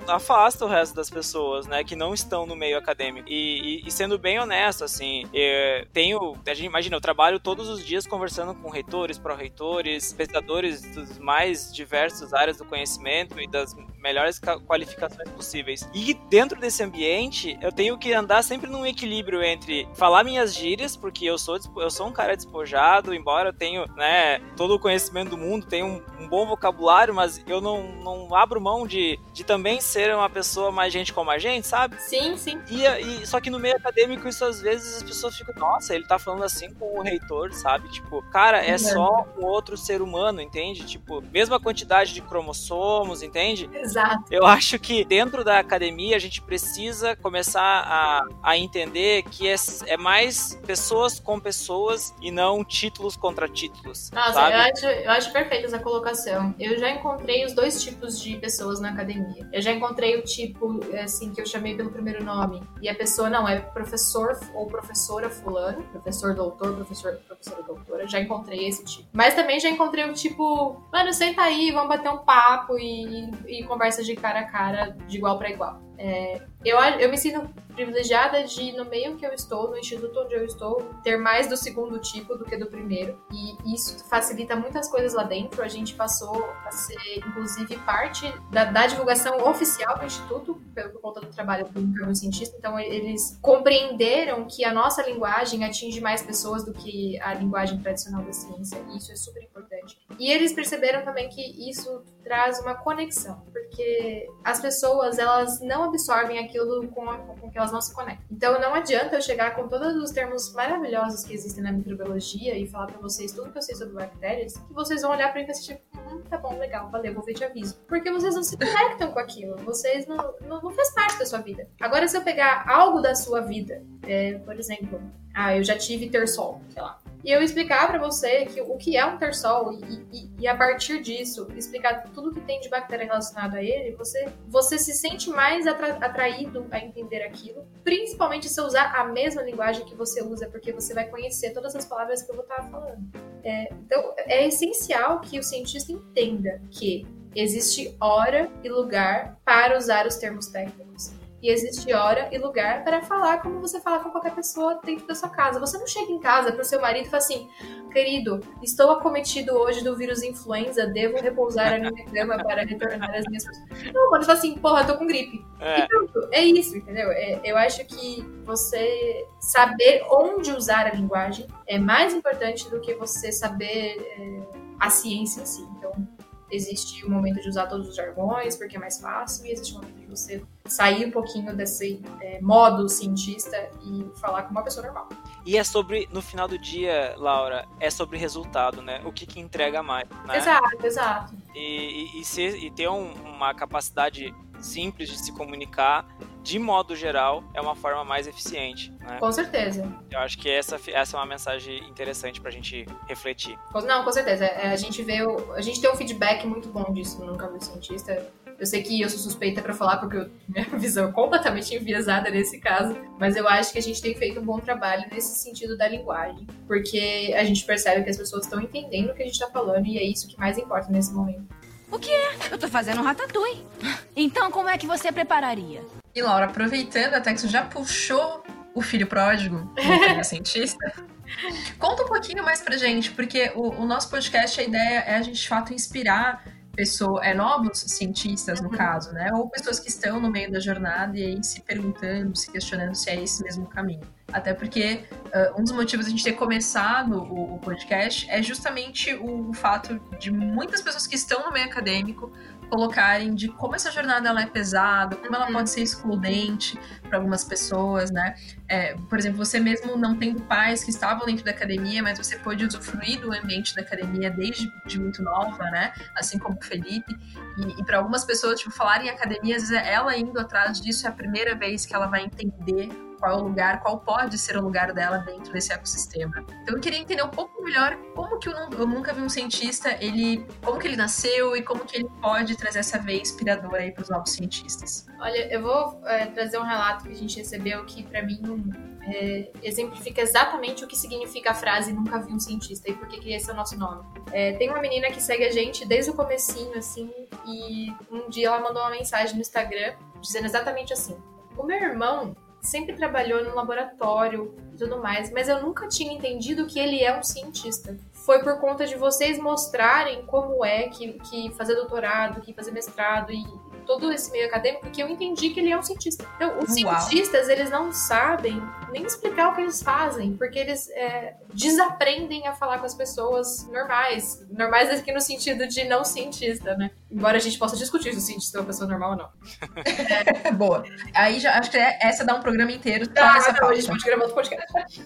afasta o resto das pessoas, né, que não estão no meio acadêmico. E, e, e sendo bem honesto, assim, eu tenho, a gente imagina, eu trabalho todos os dias conversando com reitores, pró-reitores, pesquisadores dos mais diversas áreas do conhecimento e das melhores qualificações possíveis. E dentro desse ambiente, eu tenho que andar sempre num equilíbrio entre falar minhas gírias, porque eu sou, eu sou um cara despojado, embora eu tenha, né, todo o conhecimento do mundo, tenho um, um bom vocabulário, mas eu não, não abro mão de, de também ser uma pessoa mais gente como a gente, sabe?
Sim, sim.
E, e, só que no meio acadêmico, isso às vezes as pessoas ficam, nossa, ele tá falando assim com o reitor, sabe? Tipo, cara, é, só um outro ser humano, entende? Tipo, mesma quantidade de cromossomos, entende?
Exato.
Eu acho que dentro da academia a gente precisa começar a, a entender que é, é mais pessoas com pessoas e não títulos contra títulos.
Nossa,
sabe?
Eu, acho, eu acho perfeita essa colocação. Eu já encontrei os dois tipos de pessoas na academia. Eu já encontrei o tipo, assim, que eu chamei pelo primeiro nome. E a pessoa não é professor ou professora fulano, professor doutor, professor, professora doutora. Já encontrei esse tipo. Mas também já encontrei o tipo, mano, senta aí, vamos bater um papo e, e conversa de cara a cara, de igual para igual. É, eu, eu me sinto privilegiada de, no meio que eu estou, no instituto onde eu estou, ter mais do segundo tipo do que do primeiro. E isso facilita muitas coisas lá dentro. A gente passou a ser, inclusive, parte da, da divulgação oficial do instituto, por conta do trabalho do um cientista. Então, eles compreenderam que a nossa linguagem atinge mais pessoas do que a linguagem tradicional da ciência. E isso é super importante. E eles perceberam também que isso traz uma conexão, porque as pessoas, elas não absorvem aquilo com, a, com que elas não se conectam. Então não adianta eu chegar com todos os termos maravilhosos que existem na microbiologia e falar para vocês tudo que eu sei sobre bactérias, que vocês vão olhar para mim e tipo, hum, tá bom, legal, valeu, vou ver te aviso. Porque vocês não se conectam com aquilo, vocês não, não, não faz parte da sua vida. Agora, se eu pegar algo da sua vida, é, por exemplo, ah, eu já tive terçol, sei lá e eu explicar para você que, o que é um tersol e, e, e, a partir disso explicar tudo que tem de bactéria relacionado a ele, você, você se sente mais atra, atraído a entender aquilo, principalmente se usar a mesma linguagem que você usa, porque você vai conhecer todas as palavras que eu vou estar falando. É, então, é essencial que o cientista entenda que existe hora e lugar para usar os termos técnicos. E existe hora e lugar para falar como você fala com qualquer pessoa dentro da sua casa. Você não chega em casa para o seu marido e fala assim: querido, estou acometido hoje do vírus influenza, devo repousar na minha cama para retornar às minhas coisas. Não, mano, fala assim: porra, tô com gripe.
É.
E pronto, é isso, entendeu? É- eu acho que você saber onde usar a linguagem é mais importante do que você saber é, a ciência em si. Então, existe o momento de usar todos os jargões, porque é mais fácil, e existe o momento de você sair um pouquinho desse é, modo cientista e falar com uma pessoa normal.
E é sobre, no final do dia, Laura, é sobre resultado, né? O que, que entrega mais, né?
Exato, exato.
E, e, e ser- e ter um- uma capacidade simples de se comunicar, de modo geral, é uma forma mais eficiente, né?
Com certeza.
Eu acho que essa, essa é uma mensagem interessante pra gente refletir.
Não, com certeza. É, a gente vê, o- a gente tem um feedback muito bom disso no Nunca Vi Cientista. Eu sei que eu sou suspeita pra falar porque eu- minha visão é completamente enviesada nesse caso, mas eu acho que a gente tem feito um bom trabalho nesse sentido da linguagem, porque a gente percebe que as pessoas estão entendendo o que a gente tá falando e é isso que mais importa nesse momento.
Eu tô fazendo um ratatouille. Então como é que você prepararia?
E Laura, aproveitando até que você já puxou o filho pródigo no Prêmio cientista, conta um pouquinho mais pra gente, porque o, o nosso podcast, a ideia é a gente de fato inspirar pessoas, é, novos cientistas, no caso, né? Ou pessoas que estão no meio da jornada e aí se perguntando, se questionando se é esse mesmo caminho. Até porque ah, um dos motivos de a gente ter começado o, o podcast é justamente o, fato de muitas pessoas que estão no meio acadêmico colocarem de como essa jornada ela é pesada, como ela
Uhum.
pode ser excludente para algumas pessoas, né? É, por exemplo, você mesmo não tendo pais que estavam dentro da academia, mas você pôde usufruir do ambiente da academia desde de muito nova, né? Assim como o Felipe. E, e para algumas pessoas, tipo, falar em academia, às vezes ela indo atrás disso é a primeira vez que ela vai entender qual é o lugar, qual pode ser o lugar dela dentro desse ecossistema. Então eu queria entender um pouco melhor como que eu, nu- eu nunca vi um cientista, ele, como que ele nasceu e como que ele pode trazer essa veia inspiradora aí para os novos cientistas.
Olha, eu vou é, trazer um relato que a gente recebeu que, pra mim, é, exemplifica exatamente o que significa a frase nunca vi um cientista e por que esse é o nosso nome. É, tem uma menina que segue a gente desde o comecinho, assim, e um dia ela mandou uma mensagem no Instagram dizendo exatamente assim: O meu irmão sempre trabalhou no laboratório e tudo mais, mas eu nunca tinha entendido que ele é um cientista. Foi por conta de vocês mostrarem como é que, que fazer doutorado, que fazer mestrado e todo esse meio acadêmico que eu entendi que ele é um cientista. Então, os
Uau.
cientistas, eles não sabem nem explicar o que eles fazem, porque eles é, desaprendem a falar com as pessoas normais. Normais aqui no sentido de não cientista, né? Embora a gente possa discutir se o cientista é uma pessoa normal ou não.
Boa. Aí já acho que é- essa dá um programa inteiro
Ah,
essa
não, a gente pode gravar outro podcast.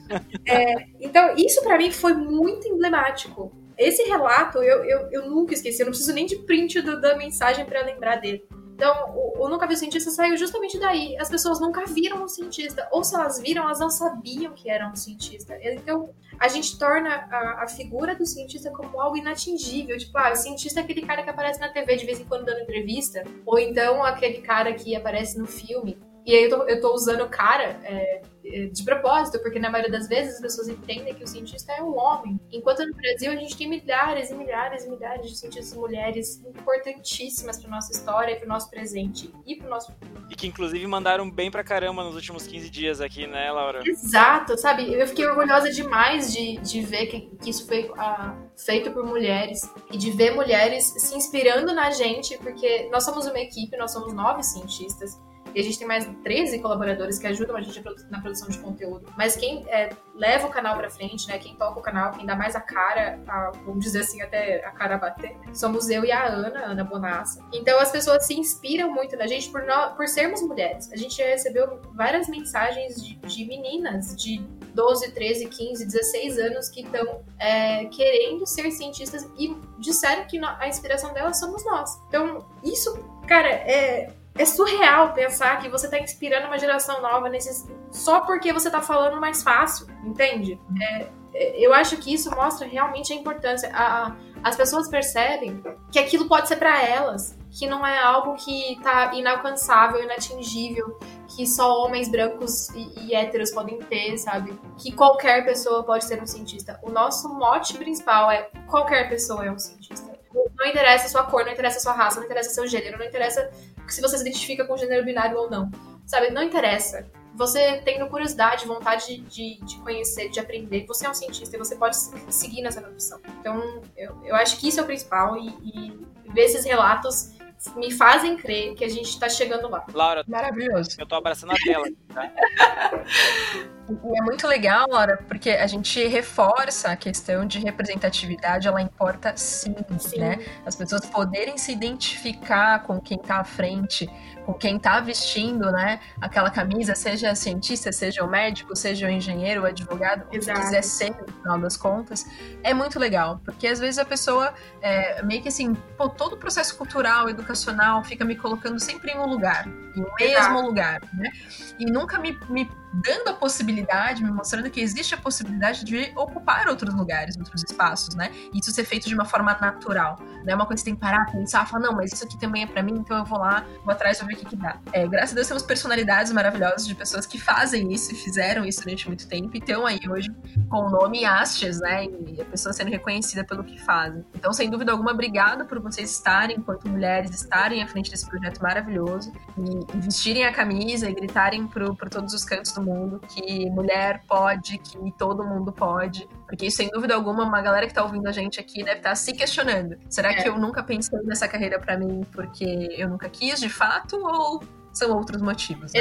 É, então, isso pra mim foi muito emblemático. Esse relato eu, eu, eu nunca esqueci, eu não preciso nem de print do- da mensagem pra lembrar dele. Então, o, o Nunca Vi o Cientista saiu justamente daí. As pessoas nunca viram um cientista. Ou se elas viram, elas não sabiam que era um cientista. Então, a gente torna a, a figura do cientista como algo inatingível. Tipo, ah, o cientista é aquele cara que aparece na TV de vez em quando dando entrevista. Ou então aquele cara que aparece no filme. E aí eu tô, eu tô usando o cara é, de propósito, porque na maioria das vezes as pessoas entendem que o cientista é um homem. Enquanto no Brasil a gente tem milhares e milhares e milhares de cientistas mulheres importantíssimas para nossa história, para o nosso presente e para o nosso
E que inclusive mandaram bem pra caramba nos últimos 15 dias aqui, né, Laura?
Exato, sabe? Eu fiquei orgulhosa demais de, de ver que, que isso foi ah, feito por mulheres e de ver mulheres se inspirando na gente, porque nós somos uma equipe, nós somos nove cientistas. E a gente tem mais 13 colaboradores que ajudam a gente na produção de conteúdo. Mas quem é, leva o canal pra frente, né? Quem toca o canal, quem dá mais a cara, a- vamos dizer assim, até a cara bater, somos eu e a Ana, Ana Bonassa. Então as pessoas se inspiram muito na gente por, nó- por sermos mulheres. A gente já recebeu várias mensagens de, de meninas de 12, 13, 15, 16 anos que estão é, querendo ser cientistas e disseram que a inspiração delas somos nós. Então, isso, cara, é, é surreal pensar que você tá inspirando uma geração nova nesses, só porque você tá falando mais fácil, entende? É, é, eu acho que isso mostra realmente a importância. A- as pessoas percebem que aquilo pode ser para elas, que não é algo que tá inalcançável, inatingível, que só homens brancos e, e héteros podem ter, sabe? Que qualquer pessoa pode ser um cientista. O nosso mote principal é qualquer pessoa é um cientista. Não interessa a sua cor, não interessa a sua raça, não interessa seu gênero, não interessa se você se identifica com gênero binário ou não. Sabe, não interessa. Você tendo curiosidade, vontade de, de conhecer, de aprender, você é um cientista e você pode seguir nessa profissão. Então, eu, eu acho que isso é o principal e, e ver esses relatos me fazem crer que a gente tá chegando lá.
Laura,
Maravilhoso.
eu tô abraçando a tela. Tá?
E é muito legal, Laura, porque a gente reforça a questão de representatividade, ela importa sim,
Sim.
né? As pessoas poderem se identificar com quem tá à frente, com quem tá vestindo, né, aquela camisa, seja cientista, seja o médico, seja o engenheiro, o advogado, o que quiser ser, no final das contas, é muito legal, porque às vezes a pessoa, é, meio que assim, pô, todo o processo cultural, educacional, fica me colocando sempre em um lugar, em um mesmo lugar, né? E nunca me, me dando a possibilidade, me mostrando que existe a possibilidade de ocupar outros lugares, outros espaços, né? E isso ser feito de uma forma natural. Não é uma coisa que você tem que parar, pensar, falar, não, mas isso aqui também é pra mim, então eu vou lá, vou atrás, vou ver o que, que dá. É, graças a Deus temos personalidades maravilhosas de pessoas que fazem isso e fizeram isso durante muito tempo e estão aí hoje com o nome Astes, né? E a pessoa sendo reconhecida pelo que fazem. Então, sem dúvida alguma, obrigado por vocês estarem, enquanto mulheres, estarem à frente desse projeto maravilhoso e, e vestirem a camisa e gritarem por todos os cantos do mundo que mulher pode, que todo mundo pode. Porque, sem dúvida alguma, uma galera que tá ouvindo a gente aqui deve estar se questionando. Será
É.
que eu nunca pensei nessa carreira pra mim porque eu nunca quis, de fato, ou são outros motivos?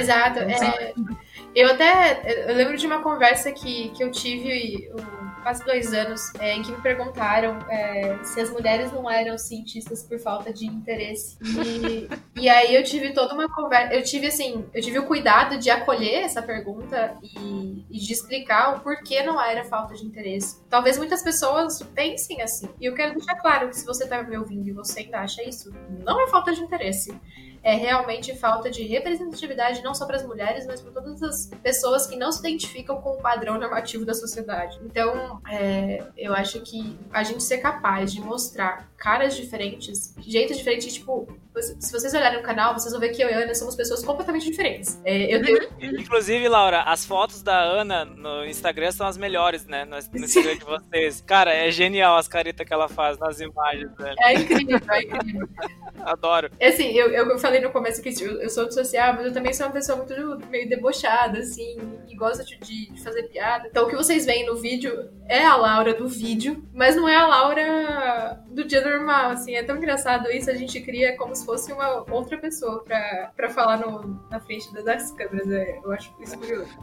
né?
Exato.
Então,
é, eu até eu lembro de uma conversa que, que eu tive um, quase dois anos, é, em que me perguntaram é, se as mulheres não eram cientistas por falta de interesse. E, e aí eu tive toda uma conversa. Eu tive assim, eu tive o cuidado de acolher essa pergunta e, e de explicar o porquê não era falta de interesse. Talvez muitas pessoas pensem assim. E eu quero deixar claro que se você tá me ouvindo e você ainda acha isso, não é falta de interesse é realmente falta de representatividade não só para as mulheres, mas para todas as pessoas que não se identificam com o padrão normativo da sociedade. Então, é, eu acho que a gente ser capaz de mostrar caras diferentes, jeitos diferentes, tipo, se vocês olharem no canal, vocês vão ver que eu e a Ana somos pessoas completamente diferentes. É, eu tenho
Inclusive, Laura, as fotos da Ana no Instagram são as melhores, né? No, no Instagram de vocês. Cara, é genial as caretas que ela faz nas imagens, velho.
É incrível, é incrível.
Adoro.
Assim, eu, eu falei no começo que eu, eu sou antissocial, mas eu também sou uma pessoa muito meio debochada, assim, e gosto de, de fazer piada. Então o que vocês veem no vídeo é a Laura do vídeo, mas não é a Laura do dia normal, assim. É tão engraçado isso, a gente cria como se fosse uma outra pessoa pra, falar no, na frente das câmeras. É, eu acho isso curioso.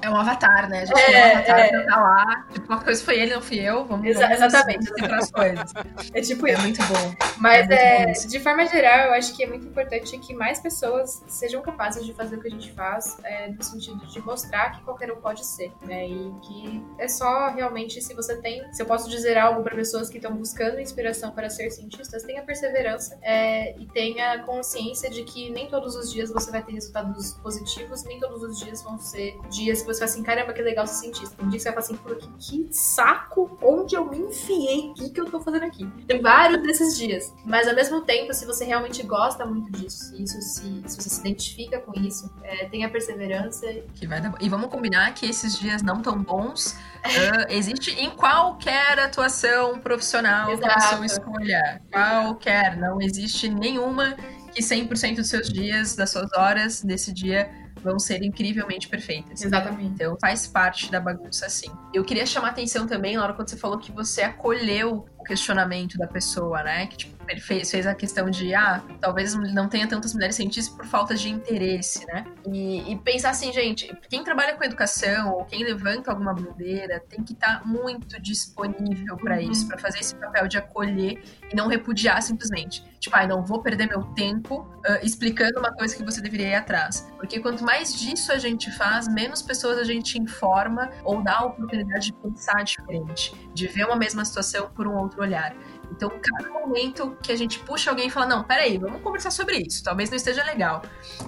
É um avatar, né? A gente
É,
tem um avatar
é.
pra tá lá. Tipo, uma coisa foi ele, não fui eu. Vamos,
Exa-
vamos
exatamente.
separar as coisas.
É tipo
É muito bom.
Mas
É
é,
bom
de forma geral, eu acho que é muito importante que mais pessoas sejam capazes de fazer o que a gente faz, é, no sentido de mostrar que qualquer um pode ser, né? E que é só realmente se você tem, se eu posso dizer algo para pessoas que estão buscando inspiração para ser cientistas, tenha perseverança é, e tenha consciência de que nem todos os dias você vai ter resultados positivos, nem todos os dias vão ser dias que você vai assim, caramba, que legal ser cientista. Tem dia que você vai falar assim, pô, que, que saco, onde eu me enfiei, o que, que eu tô fazendo aqui? Tem vários desses dias. Mas ao mesmo tempo, se você realmente gosta muito disso, se, isso se, se você se identifica com isso, é, tenha perseverança.
Que vai dar. E vamos combinar que esses dias não tão bons ah, existe em qualquer atuação profissional que a
Exato.
pessoa escolha. Qualquer. Não existe nenhuma que 100% dos seus dias, das suas horas desse dia vão ser incrivelmente perfeitas.
Exatamente.
Então faz parte da bagunça sim. Eu queria chamar a atenção também, Laura, quando você falou que você acolheu questionamento da pessoa, né? Que tipo, ele fez, fez a questão de, ah, talvez não tenha tantas mulheres cientistas por falta de interesse, né? E, e pensar assim, gente, quem trabalha com educação ou quem levanta alguma bandeira tem que estar muito disponível para
Uhum.
isso, para fazer esse papel de acolher e não repudiar simplesmente. Tipo, ai, não vou perder meu tempo ah, explicando uma coisa que você deveria ir atrás. Porque quanto mais disso a gente faz, menos pessoas a gente informa ou dá a oportunidade de pensar diferente, de ver uma mesma situação por um outro olhar. Então, cada momento que a gente puxa alguém e fala, não, peraí, vamos conversar sobre isso, talvez não esteja legal.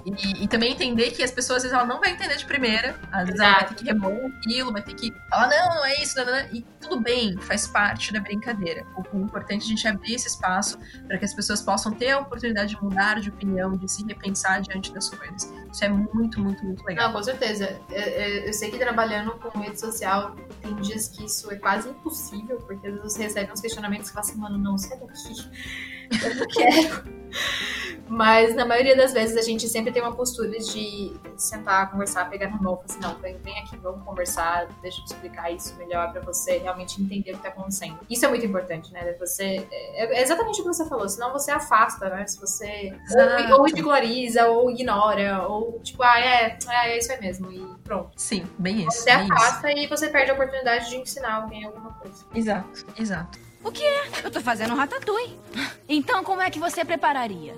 E, e também entender que as pessoas, às vezes, ela não vai entender de primeira, às vezes ela vai ter que remover aquilo, vai ter que falar, não, não é isso, não, não, não. e tudo bem, faz parte da brincadeira. O, o importante é a gente abrir esse espaço para que as pessoas possam ter a oportunidade de mudar de opinião, de se repensar diante das coisas. Isso é muito, muito, muito legal.
Não, com certeza. Eu, eu, eu sei que trabalhando com rede social, tem dias que isso é quase impossível, porque às vezes você recebe uns questionamentos que fala assim, mano, não, sai daqui. Eu não quero. Mas na maioria das vezes a gente sempre tem uma postura de sentar, conversar, pegar no mão, assim, não, vem, aqui, vamos conversar, deixa eu explicar isso melhor pra você realmente entender o que tá acontecendo. Isso é muito importante, né? Você. É exatamente o que você falou, senão você afasta, né? Se você
Exato.
ou, ou ridiculariza, ou ignora, ou tipo, ah, é, é, é isso aí mesmo, e pronto.
Sim, bem isso.
Você
bem isso.
afasta e você perde a oportunidade de ensinar alguém alguma coisa.
Exato, exato.
Eu tô fazendo um ratatouille. Então, como é que você prepararia?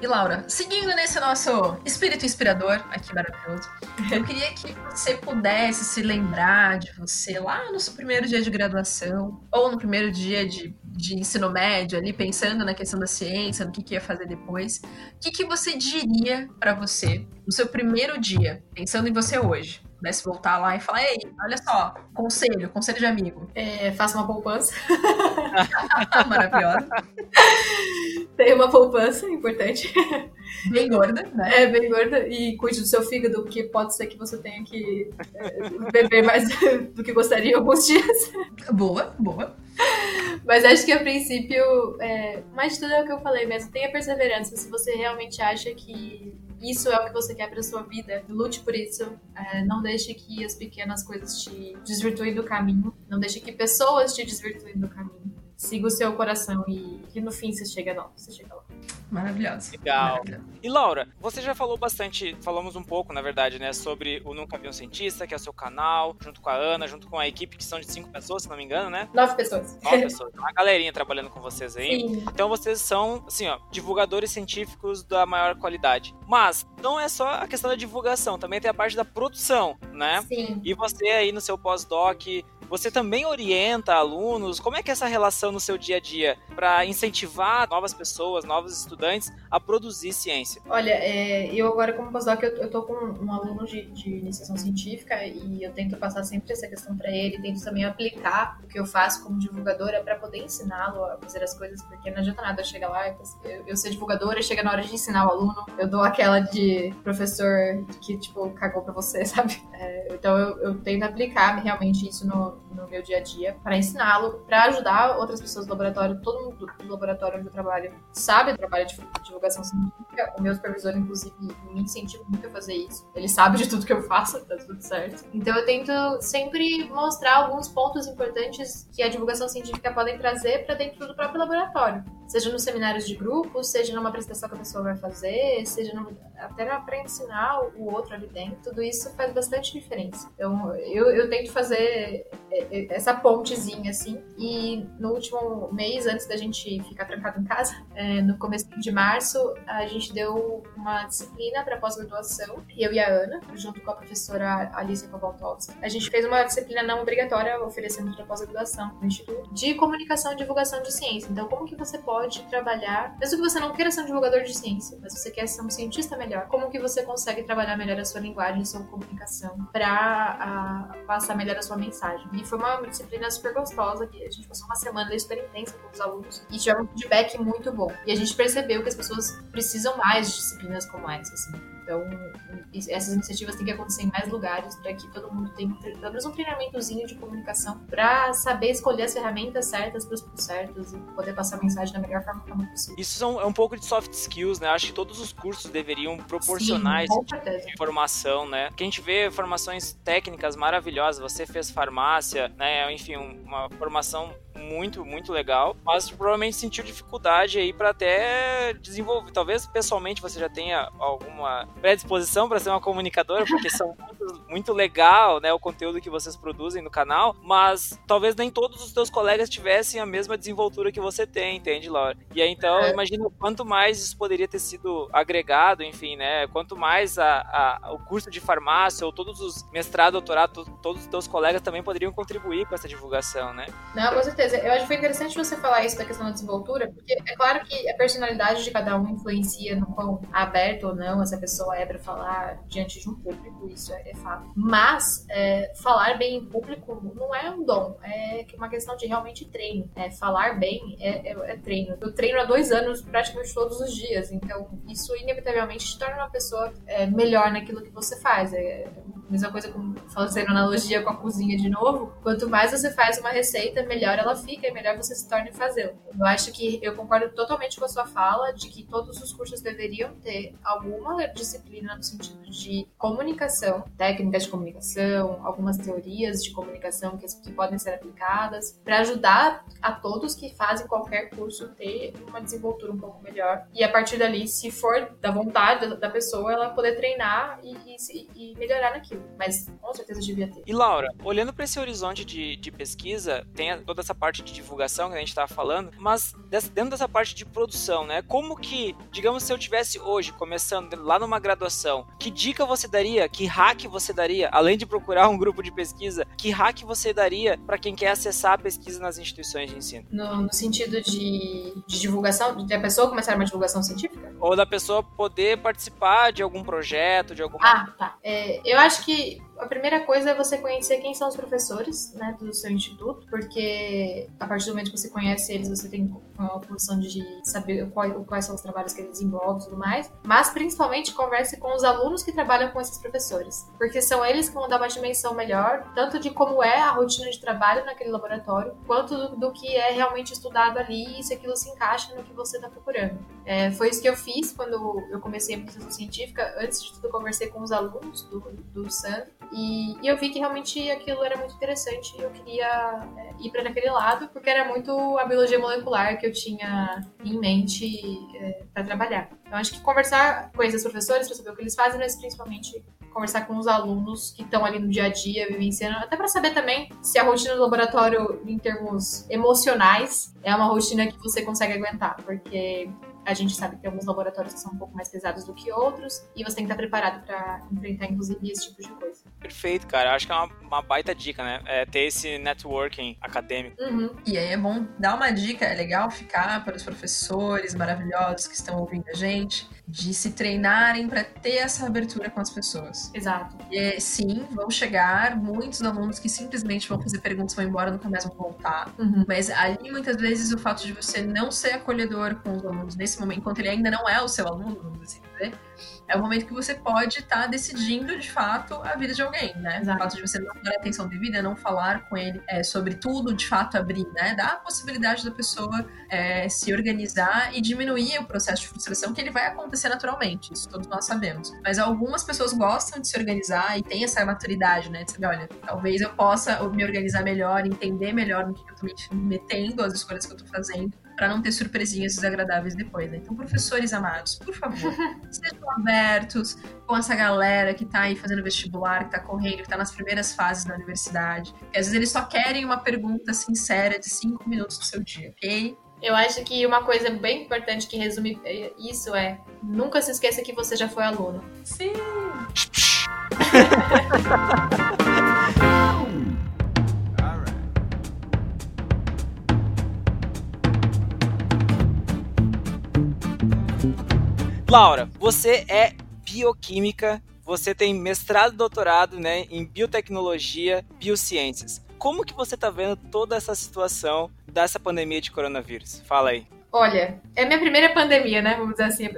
E Laura, seguindo nesse nosso espírito inspirador aqui maravilhoso, eu queria que você pudesse se lembrar de você lá no seu primeiro dia de graduação, ou no primeiro dia de, de ensino médio, ali pensando na questão da ciência, no que, que ia fazer depois. O que, que você diria pra você no seu primeiro dia, pensando em você hoje? Pudesse voltar lá e falar, ei, olha só, conselho, conselho de amigo.
É, faça uma poupança.
Maravilhosa.
Tem uma poupança importante.
Bem gorda, né?
É bem gorda. E cuide do seu fígado, porque pode ser que você tenha que é, beber mais do que gostaria alguns dias.
Boa, boa.
Mas acho que a princípio, é, mais de tudo é o que eu falei mesmo. Tenha perseverança. Se você realmente acha que isso é o que você quer para sua vida, lute por isso. É, não deixe que as pequenas coisas te desvirtuem do caminho. Não deixe que pessoas te desvirtuem do caminho. Siga o seu coração e que no fim você chega lá. Você chega lá.
Maravilhosa.
Legal.
Maravilhosa.
E Laura, você já falou bastante, falamos um pouco, na verdade, né, sobre o Nunca Vi um Cientista, que é o seu canal, junto com a Ana, junto com a equipe, que são de cinco pessoas, se não me engano, né?
Nove pessoas.
Nove pessoas. Uma galerinha trabalhando com vocês aí.
Sim.
Então vocês são, assim, ó, divulgadores científicos da maior qualidade. Mas não é só a questão da divulgação, também tem a parte da produção, né?
Sim.
E você aí no seu pós-doc, você também orienta alunos? Como é que é essa relação no seu dia a dia para incentivar novas pessoas, novos estudantes a produzir ciência?
Olha, é, eu agora como pós-doc, eu, eu tô com um aluno de, de iniciação científica e eu tento passar sempre essa questão para ele, tento também aplicar o que eu faço como divulgadora para poder ensiná-lo a fazer as coisas, porque não adianta nada eu chegar lá, eu, eu ser divulgadora, chega na hora de ensinar o aluno, eu dou aquela de professor que, tipo, cagou pra você, sabe? É, então eu, eu tento aplicar realmente isso no, no meu dia a dia para ensiná-lo, para ajudar outras pessoas do laboratório, todo mundo do laboratório onde eu trabalho sabe do trabalho de divulgação científica. O meu supervisor, inclusive, me incentiva muito a fazer isso. Ele sabe de tudo que eu faço, tá tudo certo. Então eu tento sempre mostrar alguns pontos importantes que a divulgação científica podem trazer para dentro do próprio laboratório. Seja nos seminários de grupo, seja numa apresentação que a pessoa vai fazer, seja no, até para ensinar o outro ali dentro. Tudo isso faz bastante diferença. Então eu, eu tento fazer essa pontezinha assim. E no último mês, antes da gente ficar trancado em casa, é, no começo de março, a gente deu uma disciplina para pós-graduação, eu e a Ana, junto com a professora Alicia Kovaltovski. A gente fez uma disciplina não obrigatória oferecendo para pós-graduação no Instituto de Comunicação e Divulgação de Ciência. Então, como que você pode trabalhar, mesmo que você não queira ser um divulgador de ciência, mas você quer ser um cientista melhor, como que você consegue trabalhar melhor a sua linguagem, a sua comunicação, para passar melhor a sua mensagem. E foi uma disciplina super gostosa, que a gente passou uma semana super intensa com os alunos e tivemos um feedback muito bom. E a gente percebeu que as pessoas precisam mais de disciplinas como essa, assim. Então, essas iniciativas têm que acontecer em mais lugares para que todo mundo tenha pelo menos um treinamentozinho de comunicação para saber escolher as ferramentas certas para os certos e poder passar a mensagem da melhor forma possível.
Isso são, é um pouco de soft skills, né? Acho que todos os cursos deveriam proporcionar
Sim,
esse tipo formação, né? Que a gente vê formações técnicas maravilhosas. Você fez farmácia, né? Enfim, uma formação muito, muito legal, mas provavelmente sentiu dificuldade aí para até desenvolver. Talvez pessoalmente você já tenha alguma predisposição para ser uma comunicadora, porque são muito, muito legal, né, o conteúdo que vocês produzem no canal, mas talvez nem todos os teus colegas tivessem a mesma desenvoltura que você tem, entende, Laura? E aí então, eu imagino quanto mais isso poderia ter sido agregado, enfim, né, quanto mais a, a, o curso de farmácia ou todos os mestrado, doutorado, todos os teus colegas também poderiam contribuir com essa divulgação, né?
Não, com certeza. Eu acho que foi interessante você falar isso da questão da desenvoltura, porque é claro que a personalidade de cada um influencia no quão aberto ou não essa pessoa é para falar diante de um público. Isso é, é fato. Mas é, falar bem em público não é um dom, é uma questão de realmente treino. É, falar bem é, é, é treino. Eu treino há dois anos praticamente todos os dias, então isso inevitavelmente te torna uma pessoa é, melhor naquilo que você faz. É a mesma coisa como fazendo analogia com a cozinha de novo. Quanto mais você faz uma receita, melhor ela fica e melhor você se torna em fazê-la. Eu acho que eu concordo totalmente com a sua fala de que todos os cursos deveriam ter alguma disciplina no sentido de comunicação, técnicas de comunicação, algumas teorias de comunicação que, que podem ser aplicadas, para ajudar a todos que fazem qualquer curso ter uma desenvoltura um pouco melhor. E a partir dali, se for da vontade da pessoa, ela poder treinar e, e, e melhorar naquilo. Mas com certeza devia ter.
E Laura, olhando para esse horizonte de, de pesquisa, tem toda essa parte de divulgação que a gente estava falando, mas dentro dessa parte de produção, né? Como que, digamos, se eu tivesse hoje começando lá numa graduação, que dica você daria, que hack você daria, além de procurar um grupo de pesquisa, que hack você daria para quem quer acessar a pesquisa nas instituições de ensino?
No, no sentido de, de divulgação, de a pessoa começar uma divulgação científica?
Ou da pessoa poder participar de algum projeto, de alguma.
Ah, tá. É, eu acho que a primeira coisa é você conhecer quem são os professores né, do seu instituto, porque a partir do momento que você conhece eles, você tem uma posição de saber quais, quais são os trabalhos que eles desenvolvem e tudo mais. Mas, principalmente, converse com os alunos que trabalham com esses professores, porque são eles que vão dar uma dimensão melhor, tanto de como é a rotina de trabalho naquele laboratório, quanto do, do que é realmente estudado ali e se aquilo se encaixa no que você está procurando. É, foi isso que eu fiz quando eu comecei a pesquisa científica. Antes de tudo, eu conversei com os alunos do, do Sandro e, e, eu vi que realmente aquilo era muito interessante e eu queria é, ir para aquele lado, porque era muito a biologia molecular que eu tinha em mente é, para trabalhar. Então, acho que conversar com esses professores para saber o que eles fazem, mas principalmente conversar com os alunos que estão ali no dia a dia, vivenciando, até para saber também se a rotina do laboratório, em termos emocionais, é uma rotina que você consegue aguentar, porque a gente sabe que tem alguns laboratórios que são um pouco mais pesados do que outros, e você tem que estar preparado para enfrentar, inclusive, esse tipo de coisa.
Perfeito, cara. Acho que é uma, uma baita dica, né? É ter esse networking acadêmico.
Uhum.
E aí é bom dar uma dica, é legal ficar para os professores maravilhosos que estão ouvindo a gente, de se treinarem para ter essa abertura com as pessoas.
Exato.
E sim, vão chegar muitos alunos que simplesmente vão fazer perguntas, vão embora, nunca mais vão voltar.
Uhum.
Mas ali, muitas vezes, o fato de você não ser acolhedor com os alunos nesse momento, enquanto ele ainda não é o seu aluno, vamos assim dizer, é o momento que você pode estar tá decidindo de fato a vida de alguém, né?
Exato.
O fato de você não dar atenção devida, não falar com ele é, sobre tudo, de fato abrir, né? Dá a possibilidade da pessoa é, se organizar e diminuir o processo de frustração que ele vai acontecer naturalmente, isso todos nós sabemos. Mas algumas pessoas gostam de se organizar e tem essa maturidade, né? De saber, olha, talvez eu possa me organizar melhor, entender melhor no que eu tô me metendo, as escolhas que eu tô fazendo para não ter surpresinhas desagradáveis depois. Né? Então, professores amados, por favor, sejam abertos com essa galera que tá aí fazendo vestibular, que tá correndo, que tá nas primeiras fases da universidade. E às vezes eles só querem uma pergunta sincera de cinco minutos do seu dia, ok?
Eu acho que uma coisa bem importante que resume isso é nunca se esqueça que você já foi aluno.
Sim!
Laura, você é bioquímica, você tem mestrado e doutorado né, em biotecnologia, biociências. Como que você está vendo toda essa situação dessa pandemia de coronavírus? Fala aí.
Olha, é minha primeira pandemia, né? Vamos dizer assim,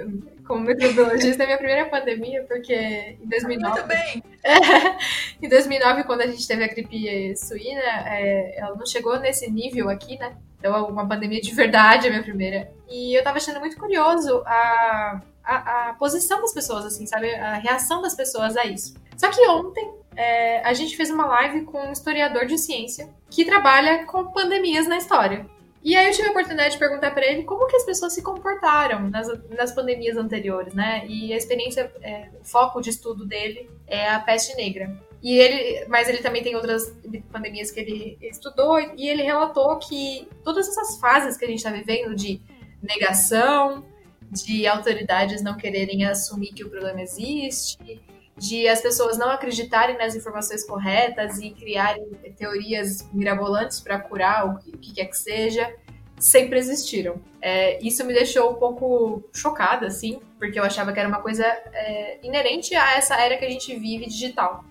como microbiologista, é minha primeira pandemia, porque em 2009...
Muito bem!
em 2009, quando a gente teve a gripe suína, é, ela não chegou nesse nível aqui, né? Então, uma pandemia de verdade, é a minha primeira. E eu tava achando muito curioso a a, a, posição das pessoas, assim, sabe? A reação das pessoas a isso. Só que ontem é, a gente fez uma live com um historiador de ciência que trabalha com pandemias na história. E aí eu tive a oportunidade de perguntar para ele como que as pessoas se comportaram nas, nas pandemias anteriores, né? E a experiência, é, o foco de estudo dele é a peste negra. E ele, mas ele também tem outras pandemias que ele estudou e ele relatou que todas essas fases que a gente está vivendo de negação, de autoridades não quererem assumir que o problema existe, de as pessoas não acreditarem nas informações corretas e criarem teorias mirabolantes para curar o que quer que seja, sempre existiram. É, isso me deixou um pouco chocada, assim, porque eu achava que era uma coisa é, inerente a essa era que a gente vive digital.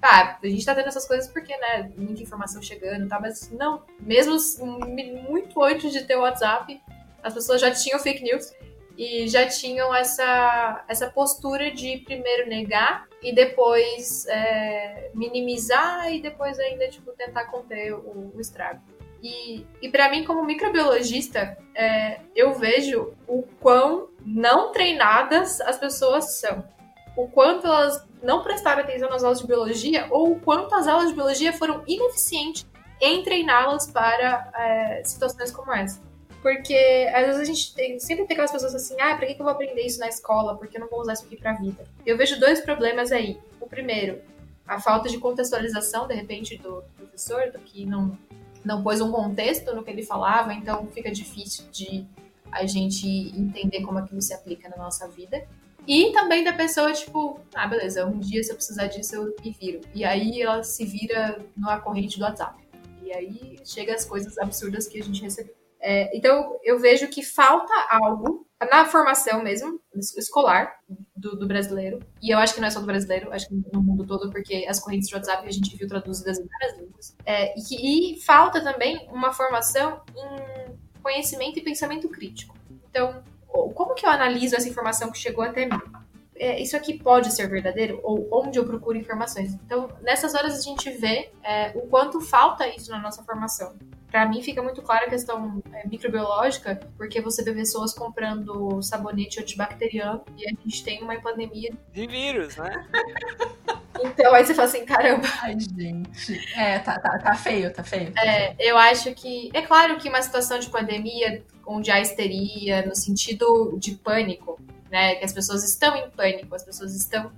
tá, a gente tá tendo essas coisas porque, né, muita informação chegando e tal, mas não, mesmo muito antes de ter o WhatsApp, as pessoas já tinham fake news e já tinham essa, essa postura de primeiro negar e depois é, minimizar e depois ainda tipo, tentar conter o, o estrago. E, e para mim, como microbiologista, é, eu vejo o quão não treinadas as pessoas são. O quanto elas não prestaram atenção nas aulas de biologia ou o quanto as aulas de biologia foram ineficientes em treiná-las para é, situações como essa. Porque às vezes a gente tem, sempre tem aquelas pessoas assim, ah, pra que eu vou aprender isso na escola? Porque eu não vou usar isso aqui pra vida. Eu vejo dois problemas aí. O primeiro, a falta de contextualização, de repente, do professor, do que não, não pôs um contexto no que ele falava, então fica difícil de a gente entender como aquilo se aplica na nossa vida. E também da pessoa, tipo, ah, beleza, um dia se eu precisar disso eu me viro. E aí ela se vira na corrente do WhatsApp. E aí chega as coisas absurdas que a gente recebeu. É, então, eu vejo que falta algo na formação mesmo, escolar do, do, brasileiro. E eu acho que não é só do brasileiro, acho que no mundo todo, porque as correntes de WhatsApp a gente viu traduzidas em várias línguas. É, e, e falta também uma formação em conhecimento e pensamento crítico. Então, como que eu analiso essa informação que chegou até mim? É, isso aqui pode ser verdadeiro? Ou onde eu procuro informações? Então, nessas horas a gente vê é, o quanto falta isso na nossa formação. Para mim fica muito clara a questão é, microbiológica, porque você vê pessoas comprando sabonete antibacteriano e a gente tem uma pandemia
de vírus, né?
Então aí você fala assim, caramba.
Ai, gente. É, tá, tá, tá feio, tá feio.
É, eu acho que. É claro que uma situação de pandemia, onde há histeria, no sentido de pânico, né? Que as pessoas estão em pânico, as pessoas estão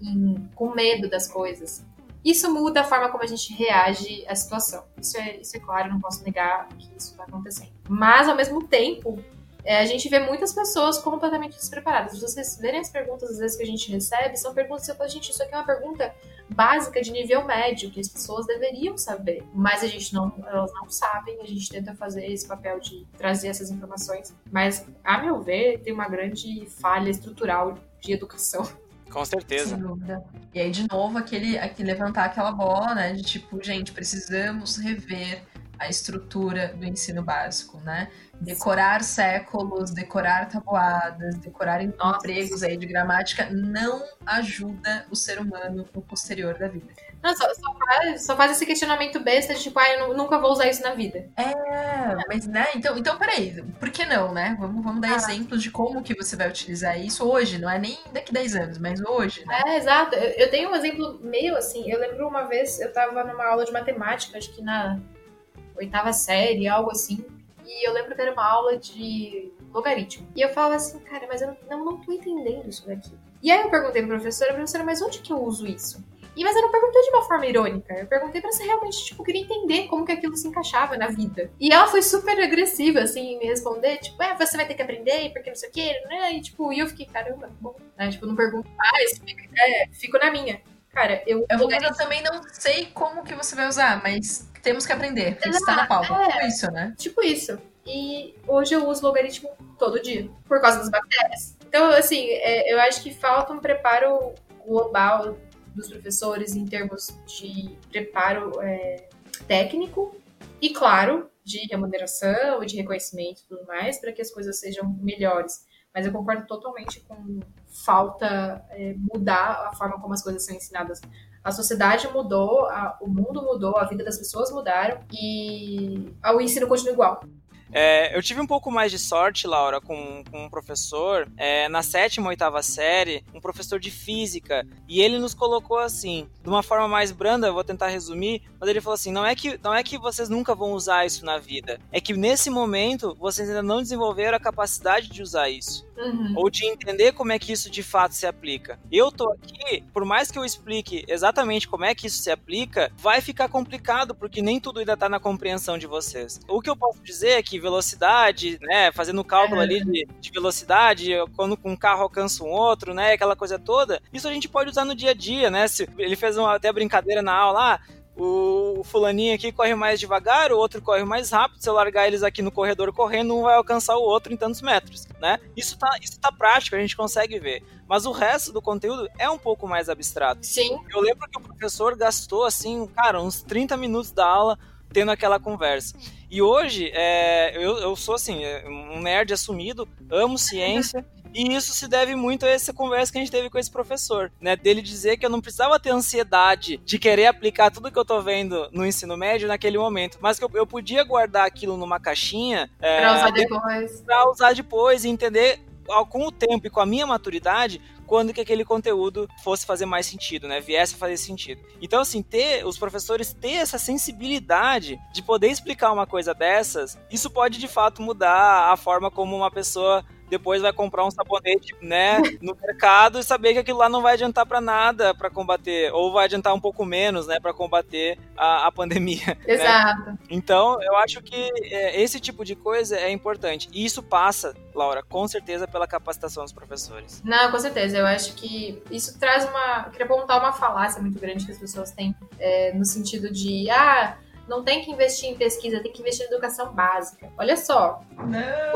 em, com medo das coisas. Isso muda a forma como a gente reage à situação. Isso é, isso é claro, não posso negar que isso está acontecendo. Mas, ao mesmo tempo, é, a gente vê muitas pessoas completamente despreparadas. Se vocês verem as perguntas, às vezes, que a gente recebe, são perguntas que eu falo, gente, isso aqui é uma pergunta básica de nível médio, que as pessoas deveriam saber. Mas a gente não, elas não sabem, a gente tenta fazer esse papel de trazer essas informações. Mas, a meu ver, tem uma grande falha estrutural de educação
com certeza.
Sem dúvida. E aí, de novo, aquele, aquele levantar aquela bola, né? De tipo, gente, precisamos rever a estrutura do ensino básico, né? Decorar séculos, decorar tabuadas, decorar empregos aí de gramática não ajuda o ser humano no posterior da vida.
Não, só, só, faz, só faz esse questionamento besta de tipo, ah, eu nunca vou usar isso na vida.
É, mas né, então, então peraí, por que não, né? Vamos, vamos dar ah. exemplos de como que você vai utilizar isso hoje, não é nem daqui 10 anos, mas hoje, né?
É, exato. Eu, eu tenho um exemplo meio assim, eu lembro uma vez, eu tava numa aula de matemática, acho que na oitava série, algo assim, e eu lembro que era uma aula de logaritmo. E eu falava assim, cara, mas eu não, não, tô entendendo isso daqui. E aí eu perguntei pra professora, professora, mas onde que eu uso isso? E, mas eu não perguntei de uma forma irônica. Eu perguntei pra você realmente, tipo, queria entender como que aquilo se encaixava na vida. E ela foi super agressiva, assim, em me responder, tipo, é, você vai ter que aprender, porque não sei o quê, né? E, tipo, e eu fiquei, caramba, bom, né? Tipo, não pergunto mais, fico, é, fico na minha. Cara, eu.
Eu, eu também não sei como que você vai usar, mas temos que aprender, porque está na pauta. É, tipo isso, né?
Tipo isso. E hoje eu uso logaritmo todo dia, por causa das bactérias. Então, assim, é, eu acho que falta um preparo global dos professores em termos de preparo é, técnico e, claro, de remuneração e de reconhecimento e tudo mais, para que as coisas sejam melhores. Mas eu concordo totalmente com falta é, mudar a forma como as coisas são ensinadas. A sociedade mudou, a, o mundo mudou, a vida das pessoas mudaram e o ensino continua igual.
É, eu tive um pouco mais de sorte, Laura, com, com um professor, é, na sétima, oitava série, um professor de física, e ele nos colocou assim, de uma forma mais branda, eu vou tentar resumir, mas ele falou assim: não é que, não é que vocês nunca vão usar isso na vida, é que nesse momento vocês ainda não desenvolveram a capacidade de usar isso. Uhum. Ou de entender como é que isso de fato se aplica. Eu tô aqui, por mais que eu explique exatamente como é que isso se aplica, vai ficar complicado, porque nem tudo ainda tá na compreensão de vocês. O que eu posso dizer é que velocidade, né? Fazendo cálculo ali de, de, velocidade, quando um carro alcança um outro, né? Aquela coisa toda. Isso a gente pode usar no dia a dia, né? Se ele fez uma, até brincadeira na aula, ah, o fulaninho aqui corre mais devagar, o outro corre mais rápido. Se eu largar eles aqui no corredor correndo, um vai alcançar o outro em tantos metros, né? Isso tá, isso tá prático, a gente consegue ver. Mas o resto do conteúdo é um pouco mais abstrato.
Sim.
Eu lembro que o professor gastou, assim, cara, uns 30 minutos da aula tendo aquela conversa. E hoje, é, eu, eu sou, assim, um nerd assumido, amo ciência, e isso se deve muito a essa conversa que a gente teve com esse professor, né? Dele dizer que eu não precisava ter ansiedade de querer aplicar tudo que eu tô vendo no ensino médio naquele momento, mas que eu, eu podia guardar aquilo numa caixinha é,
Pra usar
de-
depois.
pra usar depois e entender com o tempo e com a minha maturidade quando que aquele conteúdo fosse fazer mais sentido, né? Viesse a fazer sentido. Então, assim, ter os professores ter essa sensibilidade de poder explicar uma coisa dessas, isso pode de fato mudar a forma como uma pessoa depois vai comprar um sabonete, né, no mercado e saber que aquilo lá não vai adiantar pra nada pra combater, ou vai adiantar um pouco menos, né, para combater a, a pandemia. né?
Exato.
Então, eu acho que é, esse tipo de coisa é importante. E isso passa, Laura, com certeza pela capacitação dos professores.
Não, com certeza. Eu acho que isso traz uma. Eu queria apontar uma falácia muito grande que as pessoas têm, é, no sentido de, ah, não tem que investir em pesquisa, tem que investir em educação básica. Olha só,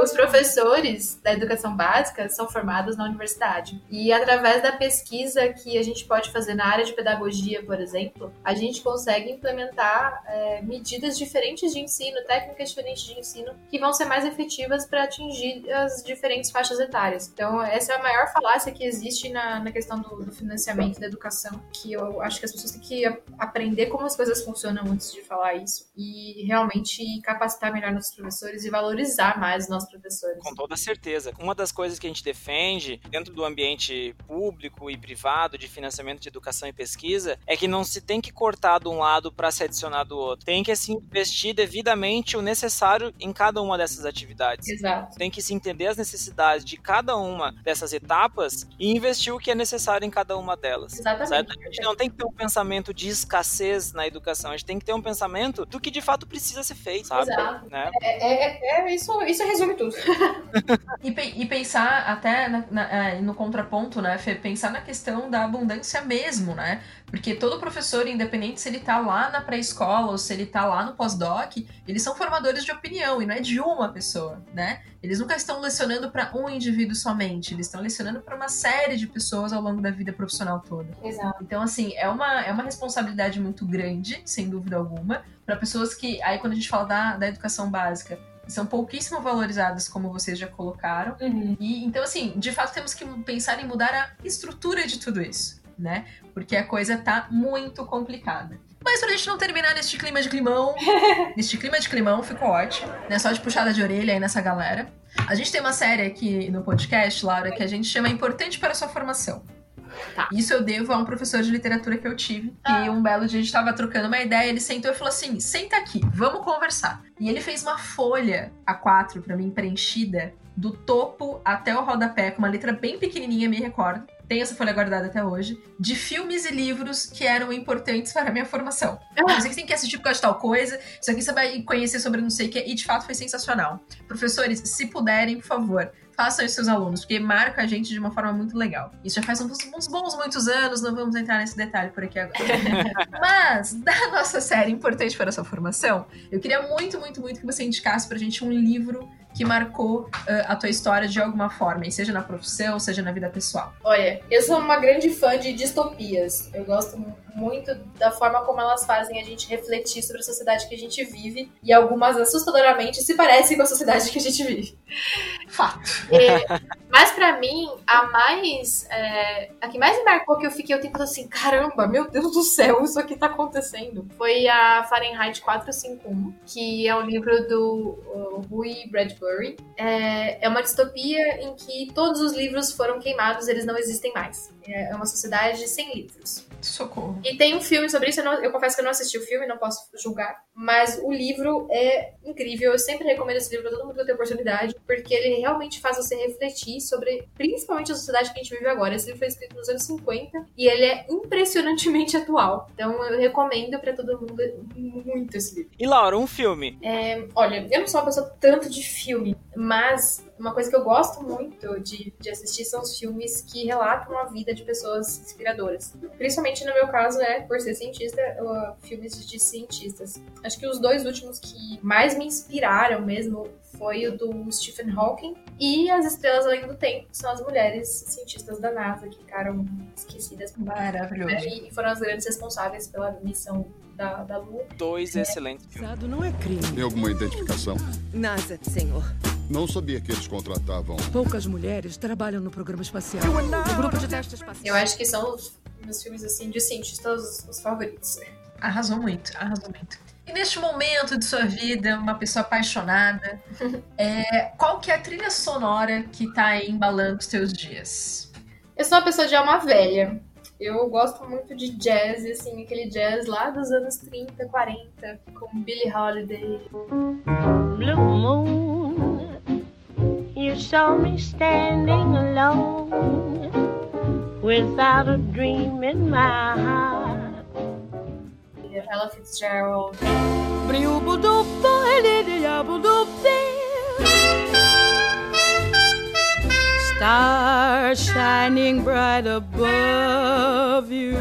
os professores da educação básica são formados na universidade. E através da pesquisa que a gente pode fazer na área de pedagogia, por exemplo, a gente consegue implementar é, medidas diferentes de ensino, técnicas diferentes de ensino, que vão ser mais efetivas para atingir as diferentes faixas etárias. Então, essa é a maior falácia que existe na, na questão do, do financiamento da educação, que eu acho que as pessoas têm que aprender como as coisas funcionam antes de falar isso e realmente capacitar melhor nossos professores e valorizar mais os nossos professores.
Com toda certeza. Uma das coisas que a gente defende dentro do ambiente público e privado de financiamento de educação e pesquisa é que não se tem que cortar de um lado para se adicionar do outro. Tem que se investir devidamente o necessário em cada uma dessas atividades.
Exato.
Tem que se entender as necessidades de cada uma dessas etapas e investir o que é necessário em cada uma delas.
Exatamente.
Certo? A gente não tem que ter um pensamento de escassez na educação, a gente tem que ter um pensamento do que de fato precisa ser feito, sabe?
Exato.
Né?
É, é- é- isso, isso resume tudo.
E, pe- e pensar até na- na- é, no contraponto, né, Fê? Pensar na questão da abundância mesmo, né? Porque todo professor, independente se ele tá lá na pré-escola ou se ele tá lá no pós-doc, eles são formadores de opinião e não é de uma pessoa, né? Eles nunca estão lecionando para um indivíduo somente, eles estão lecionando para uma série de pessoas ao longo da vida profissional toda.
Exato.
Então, assim, é uma, é uma responsabilidade muito grande, sem dúvida alguma, para pessoas que, aí quando a gente fala da, da educação básica, são pouquíssimo valorizadas, como vocês já colocaram. E então, assim, de fato temos que pensar em mudar a estrutura de tudo isso, né? Porque a coisa tá muito complicada. Mas pra gente não terminar neste clima de climão, neste clima de climão, ficou ótimo, né? Só de puxada de orelha aí nessa galera. A gente tem uma série aqui no podcast, Laura, que a gente chama Importante para a Sua Formação.
Tá.
Isso eu devo a um professor de literatura que eu tive. E um belo dia a gente tava trocando uma ideia, ele sentou e falou assim: senta aqui, vamos conversar. E ele fez uma folha A4 pra mim, preenchida, do topo até o rodapé, com uma letra bem pequenininha, me recordo. Tenho essa folha guardada até hoje. De filmes e livros que eram importantes para a minha formação. Isso aqui você tem que assistir por causa de tal coisa. Isso aqui você vai conhecer sobre não sei o que. E de fato foi sensacional. Professores, se puderem, por favor, façam isso seus alunos, porque marca a gente de uma forma muito legal. Isso já faz uns, uns bons muitos anos, não vamos entrar nesse detalhe por aqui agora. Mas, da nossa série Importante para a Sua Formação, eu queria muito, muito, muito que você indicasse pra gente um livro que marcou ah, a tua história de alguma forma, seja na profissão, seja na vida pessoal.
Olha, eu sou uma grande fã de distopias. Eu gosto muito da forma como elas fazem a gente refletir sobre a sociedade que a gente vive. E algumas assustadoramente se parecem com a sociedade que a gente vive.
Fato.
É, mas pra mim, a mais. é, a que mais me marcou que eu fiquei o tempo assim, caramba, meu Deus do céu, isso aqui tá acontecendo. Foi a Fahrenheit 451, que é um livro do Rui Bradbury. É, é uma distopia em que todos os livros foram queimados, eles não existem mais. É é uma sociedade sem livros.
Socorro.
E tem um filme sobre isso, eu, não- eu confesso que eu não assisti o filme, não posso julgar. Mas o livro é incrível, eu sempre recomendo esse livro pra todo mundo que tem oportunidade, porque ele realmente faz você refletir sobre, principalmente a sociedade que a gente vive agora. Esse livro foi escrito nos anos 50 e ele é impressionantemente atual. Então eu recomendo pra todo mundo muito esse livro.
E Laura, um filme.
É, olha, eu não sou uma pessoa tanto de filme, Mas uma coisa que eu gosto muito de, de assistir são os filmes que relatam a vida de pessoas inspiradoras. Principalmente no meu caso, é, por ser cientista, uh, filmes de cientistas. Acho que os dois últimos que mais me inspiraram mesmo foi o do Stephen Hawking e As Estrelas Além do Tempo, que são as mulheres cientistas da NASA que ficaram esquecidas.
Maravilhoso.
E foram as grandes responsáveis pela missão da, da Lua.
Dois excelentes filmes.
Não é crime.
Tem alguma identificação?
NASA, senhor.
Não sabia que eles contratavam.
Poucas mulheres trabalham no programa espacial. O grupo de teste espacial.
Eu acho que são os meus filmes assim de cientistas os favoritos.
Arrasou muito, arrasou muito. E neste momento de sua vida, uma pessoa apaixonada, é, qual que é a trilha sonora que tá aí embalando os teus dias?
Eu sou uma pessoa de alma velha. Eu gosto muito de jazz, assim, aquele jazz lá dos anos 30, 40, com Billie Holiday.
blue moon, you saw me standing alone without a dream in my heart.
Ella Fitzgerald.
Star shining bright above you.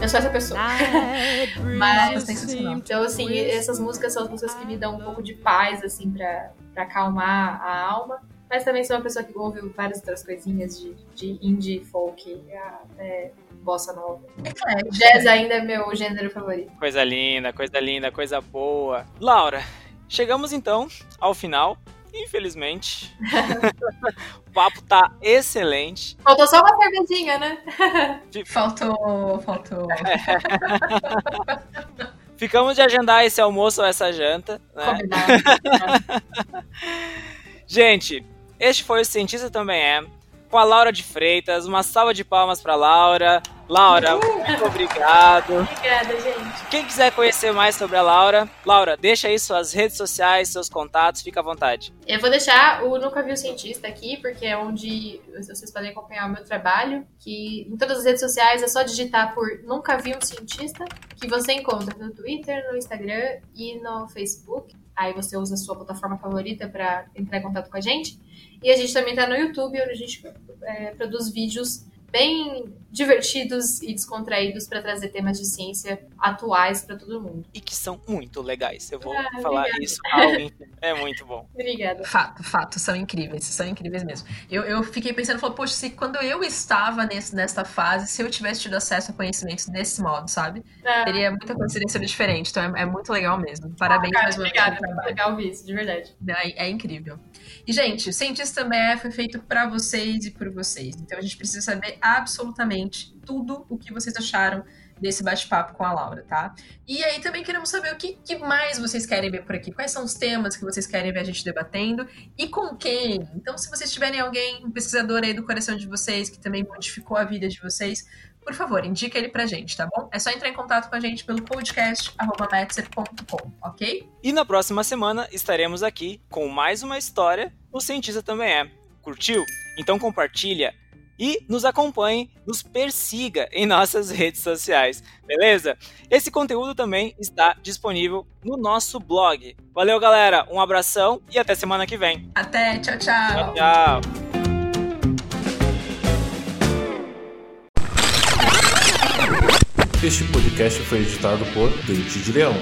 Eu sou essa pessoa.
Mas sensacional.
Então, assim, essas músicas são as músicas que me dão um pouco de paz, assim, pra, pra acalmar a alma. Mas também sou uma pessoa que ouve várias outras coisinhas de, de indie, folk, até bossa nova. Jazz ainda é meu gênero favorito.
Coisa linda, coisa linda, coisa boa. Laura, chegamos então ao final. Infelizmente. o papo tá excelente.
Faltou só uma cervejinha, né?
Faltou, faltou.
Ficamos de agendar esse almoço ou essa janta. Né?
Combinado.
Gente, este foi o Cientista Também É. Com a Laura de Freitas. Uma salva de palmas pra Laura. Laura, muito obrigado.
Obrigada, gente.
Quem quiser conhecer mais sobre a Laura, Laura, deixa aí suas redes sociais, seus contatos, fica à vontade.
Eu vou deixar o Nunca Vi o Cientista aqui, porque é onde vocês podem acompanhar o meu trabalho, que em todas as redes sociais é só digitar por Nunca Vi um Cientista, que você encontra no Twitter, no Instagram e no Facebook. Aí você usa a sua plataforma favorita para entrar em contato com a gente. E a gente também tá no YouTube, onde a gente é, produz vídeos bem divertidos e descontraídos para trazer temas de ciência atuais para todo mundo.
E que são muito legais. Eu vou
Ah,
falar
obrigada.
isso ao ínfimo. É muito bom.
Obrigada.
Fato, fato, são incríveis, são incríveis mesmo. Eu, eu fiquei pensando, falou, poxa, se quando eu estava nesse, nessa fase, se eu tivesse tido acesso a conhecimentos desse modo, sabe?
Ah,
Teria muita coisa teria sido diferente. Então é, é muito legal mesmo. Parabéns
cara,
mais uma vez
obrigada.
pelo trabalho.
Legal ouvir isso, de verdade.
É, é incrível. E, gente, o Cientista também foi feito pra vocês e por vocês. Então a gente precisa saber absolutamente tudo o que vocês acharam desse bate-papo com a Laura, tá? E aí também queremos saber o que, que mais vocês querem ver por aqui. Quais são os temas que vocês querem ver a gente debatendo e com quem. Então, se vocês tiverem alguém, um pesquisador aí do coração de vocês, que também modificou a vida de vocês, por favor, indica ele pra gente, tá bom? É só entrar em contato com a gente pelo podcast.metzer.com, ok?
E na próxima semana estaremos aqui com mais uma história. O cientista também é. Curtiu? Então compartilha e nos acompanhe, nos persiga em nossas redes sociais, beleza? Esse conteúdo também está disponível no nosso blog. Valeu, galera. Um abração e até semana que vem.
Até, tchau,
Tchau, tchau.
Este podcast foi editado por Dente de Leão.